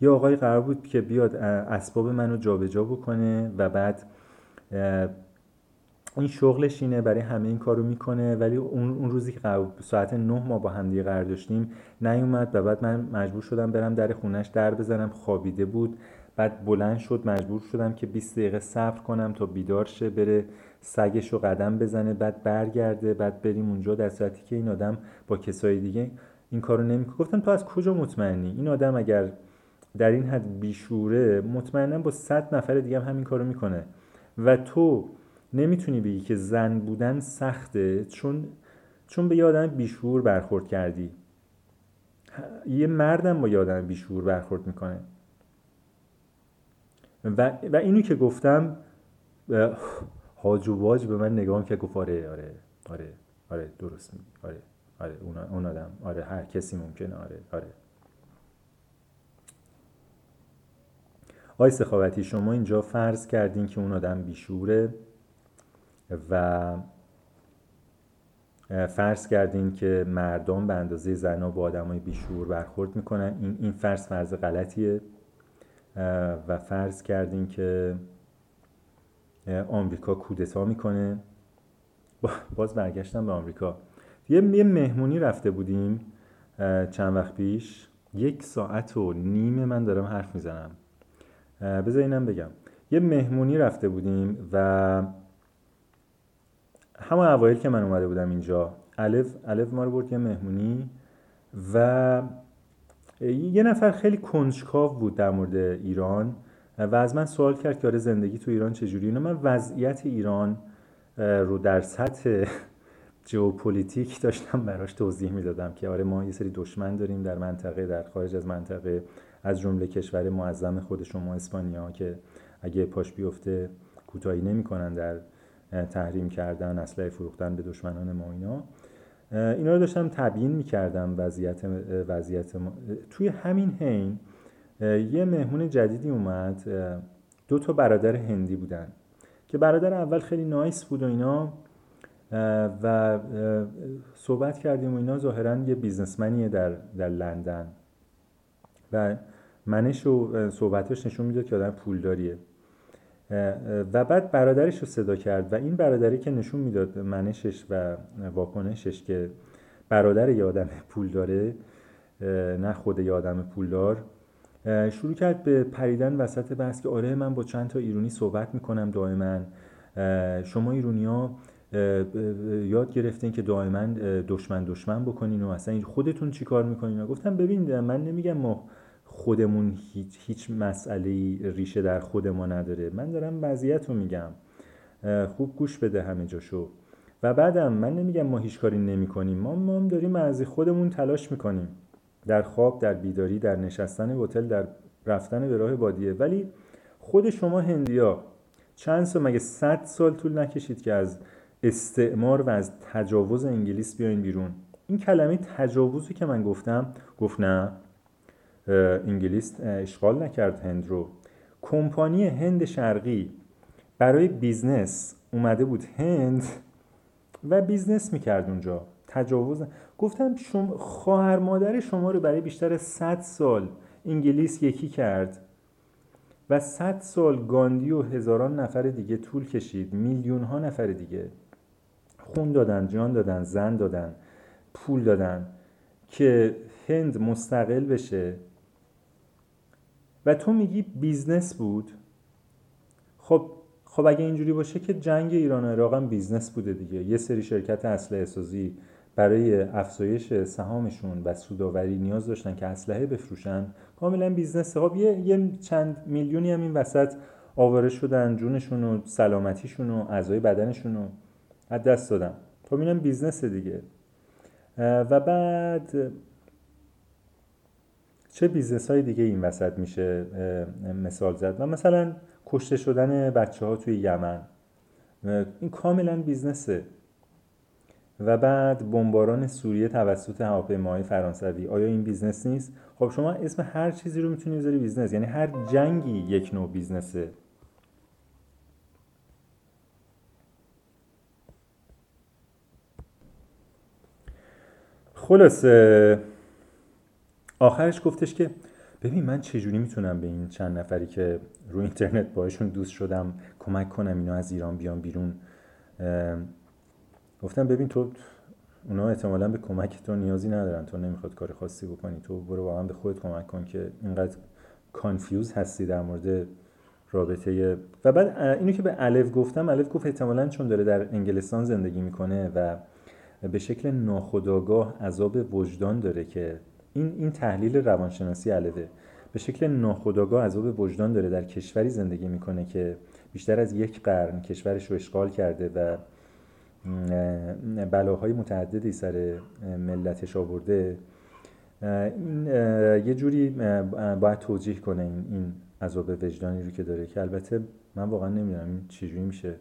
یه آقای قرار بود که بیاد اسباب منو جابجا بکنه و بعد این شغلش اینه برای همه این کارو می‌کنه ولی اون, روزی که ساعت نه ما با همدیگه قرار داشتیم نیومد و بعد من مجبور شدم برم در خونش در بزنم خوابیده بود. بعد بلند شد مجبور شدم که 20 دقیقه صبر کنم تا بیدار شه بره سگش رو قدم بزنه بعد برگرده بعد بریم اونجا. در صورتی که این آدم با کسای دیگه این کارو نمی‌کنه گفتم تو از کجا مطمئنی؟ این آدم اگر در این حد بیشوره مطمئنا با صد نفر دیگه هم همین کارو می‌کنه. و تو نمی‌تونی بگی که زن بودن سخته؟ چون چون به یه آدم بیشور برخورد کردی. یه مردم با یه آدم بیشور برخورد می‌کنه. و, و اینو که گفتم حاج و به من نگاه که گفت آره آره آره آره درست میگی آره آره اون آدم آره هر کسی ممکنه آره آره. آی سخاوتی شما اینجا فرض کردین که اون آدم بیشوره و فرض کردین که مردم به اندازه زنها با آدمای بیشور برخورد می‌کنن. این این فرض فرض غلطیه. و فرض کردین که آمریکا کودتا می‌کنه. باز برگشتم به آمریکا. یه مهمونی رفته بودیم چند وقت پیش. یک ساعت و نیم من دارم حرف می‌زنم. بذار اینم بگم. یه مهمونی رفته بودیم و همون اوایل که من اومده بودم اینجا الف الف ما رو برد یه مهمونی و یه نفر خیلی کنجکاو بود در مورد ایران و از من سوال کرد که آره زندگی تو ایران چجوری؟ اینو من وضعیت ایران رو در سطح ژئوپلیتیک داشتم براش توضیح می‌دادم که آره ما یه سری دشمن داریم در منطقه در خارج از منطقه از جمله کشور معظم خود شما اسپانیا که اگه پاش بیفته کوتاهی نمی‌کنن در تحریم کردن اسلحه فروختن به دشمنان ما اینا. اینا رو داشتم تبیین می‌کردم وضعیت وضعیت ما. توی همین حین یه مهمون جدیدی اومد دو تا برادر هندی بودن که برادر اول خیلی نایس بود و اینا و صحبت کردیم و اینا. ظاهرا یه بیزنسمنیه در, در لندن. و منش و صحبتش نشون می‌داد که آدم پولداریه. و بعد برادرش رو صدا کرد و این برادری که نشون می‌داد منشش و واکنشش که برادر یه آدم پول داره نه خود یه آدم پولدار شروع کرد به پریدن وسط بحث که آره من با چند تا ایرونی صحبت می‌کنم دائما. شما ایرونی ها یاد گرفتین که دائما دشمن دشمن بکنین و اصلا خودتون چی کار می‌کنین؟ گفتم ببین من نمیگم ما خودمون هیچ, هیچ مسئله ریشه در خود ما نداره. من دارم وضعیت رو میگم. خوب گوش بده همه جاشو. و بعدم من نمیگم ما هیچ کاری نمی کنیم ما ما هم داریم از خودمون تلاش می‌کنیم. در خواب در بیداری در نشستن حتی در رفتن به راه بادیه. ولی خود شما هندیا چند سال مگه صد سال طول نکشید که از استعمار و از تجاوز انگلیس بیاین بیرون؟ این کلمه تجاوزی که من گفتم گفت نه. انگلیس اشغال نکرد هند رو. کمپانی هند شرقی برای business اومده بود هند و بیزنس می‌کرد اونجا. تجاوز گفتم شما خواهر مادر شما رو برای بیشتر 100 سال انگلیس یکی کرد و 100 سال گاندی و هزاران نفر دیگه طول کشید. میلیون ها نفر دیگه. خون دادن جان دادن زن دادن پول دادن که هند مستقل بشه. تو میگی بیزنس بود؟ خب خب اگه اینجوری باشه که جنگ ایران و عراق هم بیزنس بوده دیگه. یه سری شرکت اسلحه سازی برای افزایش سهامشون و سوداوری نیاز داشتن که اسلحه بفروشن. کاملا بیزنس خب یه،, یه چند میلیونی هم این وسط آواره شدن جونشون و سلامتیشون و اعضای بدنشون رو از دست دادن. خب اینم بیزنس دیگه. و بعد چه بیزنس های دیگه این وسط میشه مثال زد؟ و مثلا کشته شدن بچه ها توی یمن. این کاملا بیزنسه. و بعد بمباران سوریه توسط هواپیماهای فرانسوی. آیا این بیزنس نیست؟ خب شما اسم هر چیزی رو می‌تونی بذاری بیزنس. یعنی هر جنگی یک نوع بیزنسه. خلاصه آخرش گفتش که ببین من چجوری می‌تونم به این چند نفری که رو اینترنت باشون دوست شدم کمک کنم اینا از ایران بیان بیرون؟ گفتم ببین تو اونا احتمالا به کمک تو نیازی ندارن. تو نمی‌خواد کار خاصی بکنی. تو برو واقعا به خودت کمک کن که اینقدر confuse هستی در مورد رابطه و بعد اینو که به الف گفتم الف گفت احتمالا چون داره در انگلستان زندگی می‌کنه و به شکل ناخودآگاه عذاب وجدان داره که این این تحلیل روانشناسی الفه به شکل ناخودآگاه عذاب وجدان داره در کشوری زندگی می‌کنه که بیشتر از یک قرن کشورش رو اشغال کرده و بلاهای متعددی سر ملتش آورده. این یه جوری باید توجیه کنه این, این عذاب وجدانی رو که داره که البته من واقعا نمی‌دونم این چجوری میشه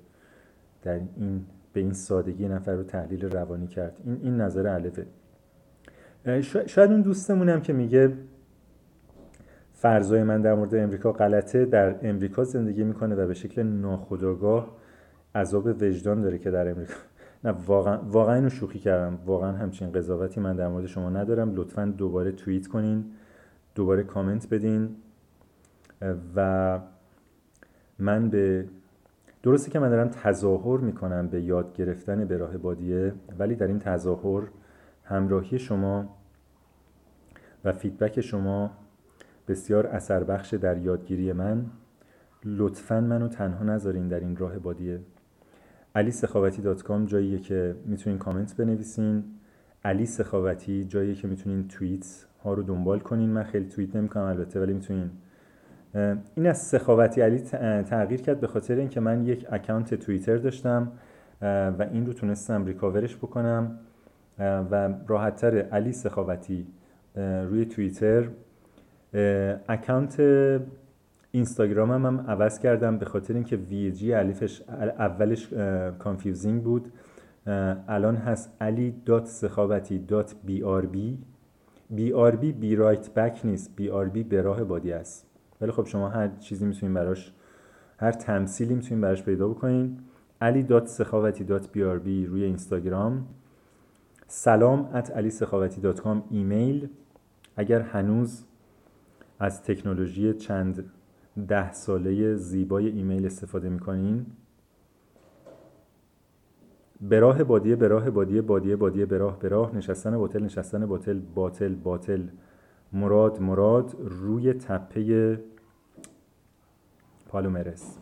در این به این سادگی نفر رو تحلیل روانی کرد. این, این نظر علفه شاید اون دوستمونم که میگه فرضای من در مورد امریکا غلطه در امریکا زندگی می‌کنه و به شکل ناخودآگاه عذاب وجدان داره که در امریکا. نه واقعا واقعا اینو شوخی کردم. واقعا همچین قضاوتی من در مورد شما ندارم. لطفا دوباره توییت کنین دوباره کامنت بدین. و من به درسته که من دارم تظاهر می‌کنم به یاد گرفتن به راه بادیه ولی در این تظاهر همراهی شما و feedback شما بسیار اثر بخش در یادگیری من. لطفا منو تنها نذارین در این راه بادیه علی سخاوتی dot com جاییه که می‌تونین کامنت بنویسین. علی سخاوتی جاییه که می‌تونین توییت ها رو دنبال کنین. من خیلی توییت نمی‌کنم البته ولی می‌تونین. این از سخاوتی علی تغییر کرد به خاطر اینکه من یک اکانت توییتر داشتم و این رو تونستم recover ش بکنم. و راحتتر علی سخاوتی روی توییتر. اکانت اینستاگرام هم, عوض کردم به خاطر اینکه وی جی الیفش اولش confusing بود. الان هست علی dot سخاوتی dot BRB بی آر بی بی رایت بک نیست. بی آر بی به راه بادی است. ولی خب شما هر چیزی می‌تونین براش هر تمثیلی می‌تونین براش پیدا بکنین. علی dot سخاوتی dot BRB روی اینستاگرام. سلام at علی سخاوتی dot com ایمیل. اگر هنوز از تکنولوژی چند ده ساله زیبای ایمیل استفاده می‌کنین به راه بادیه به راه بادیه بادیه بادیه به راه به راه نشستن باطل نشستن باطل باطل باطل مراد مراد روی تپه پالومرس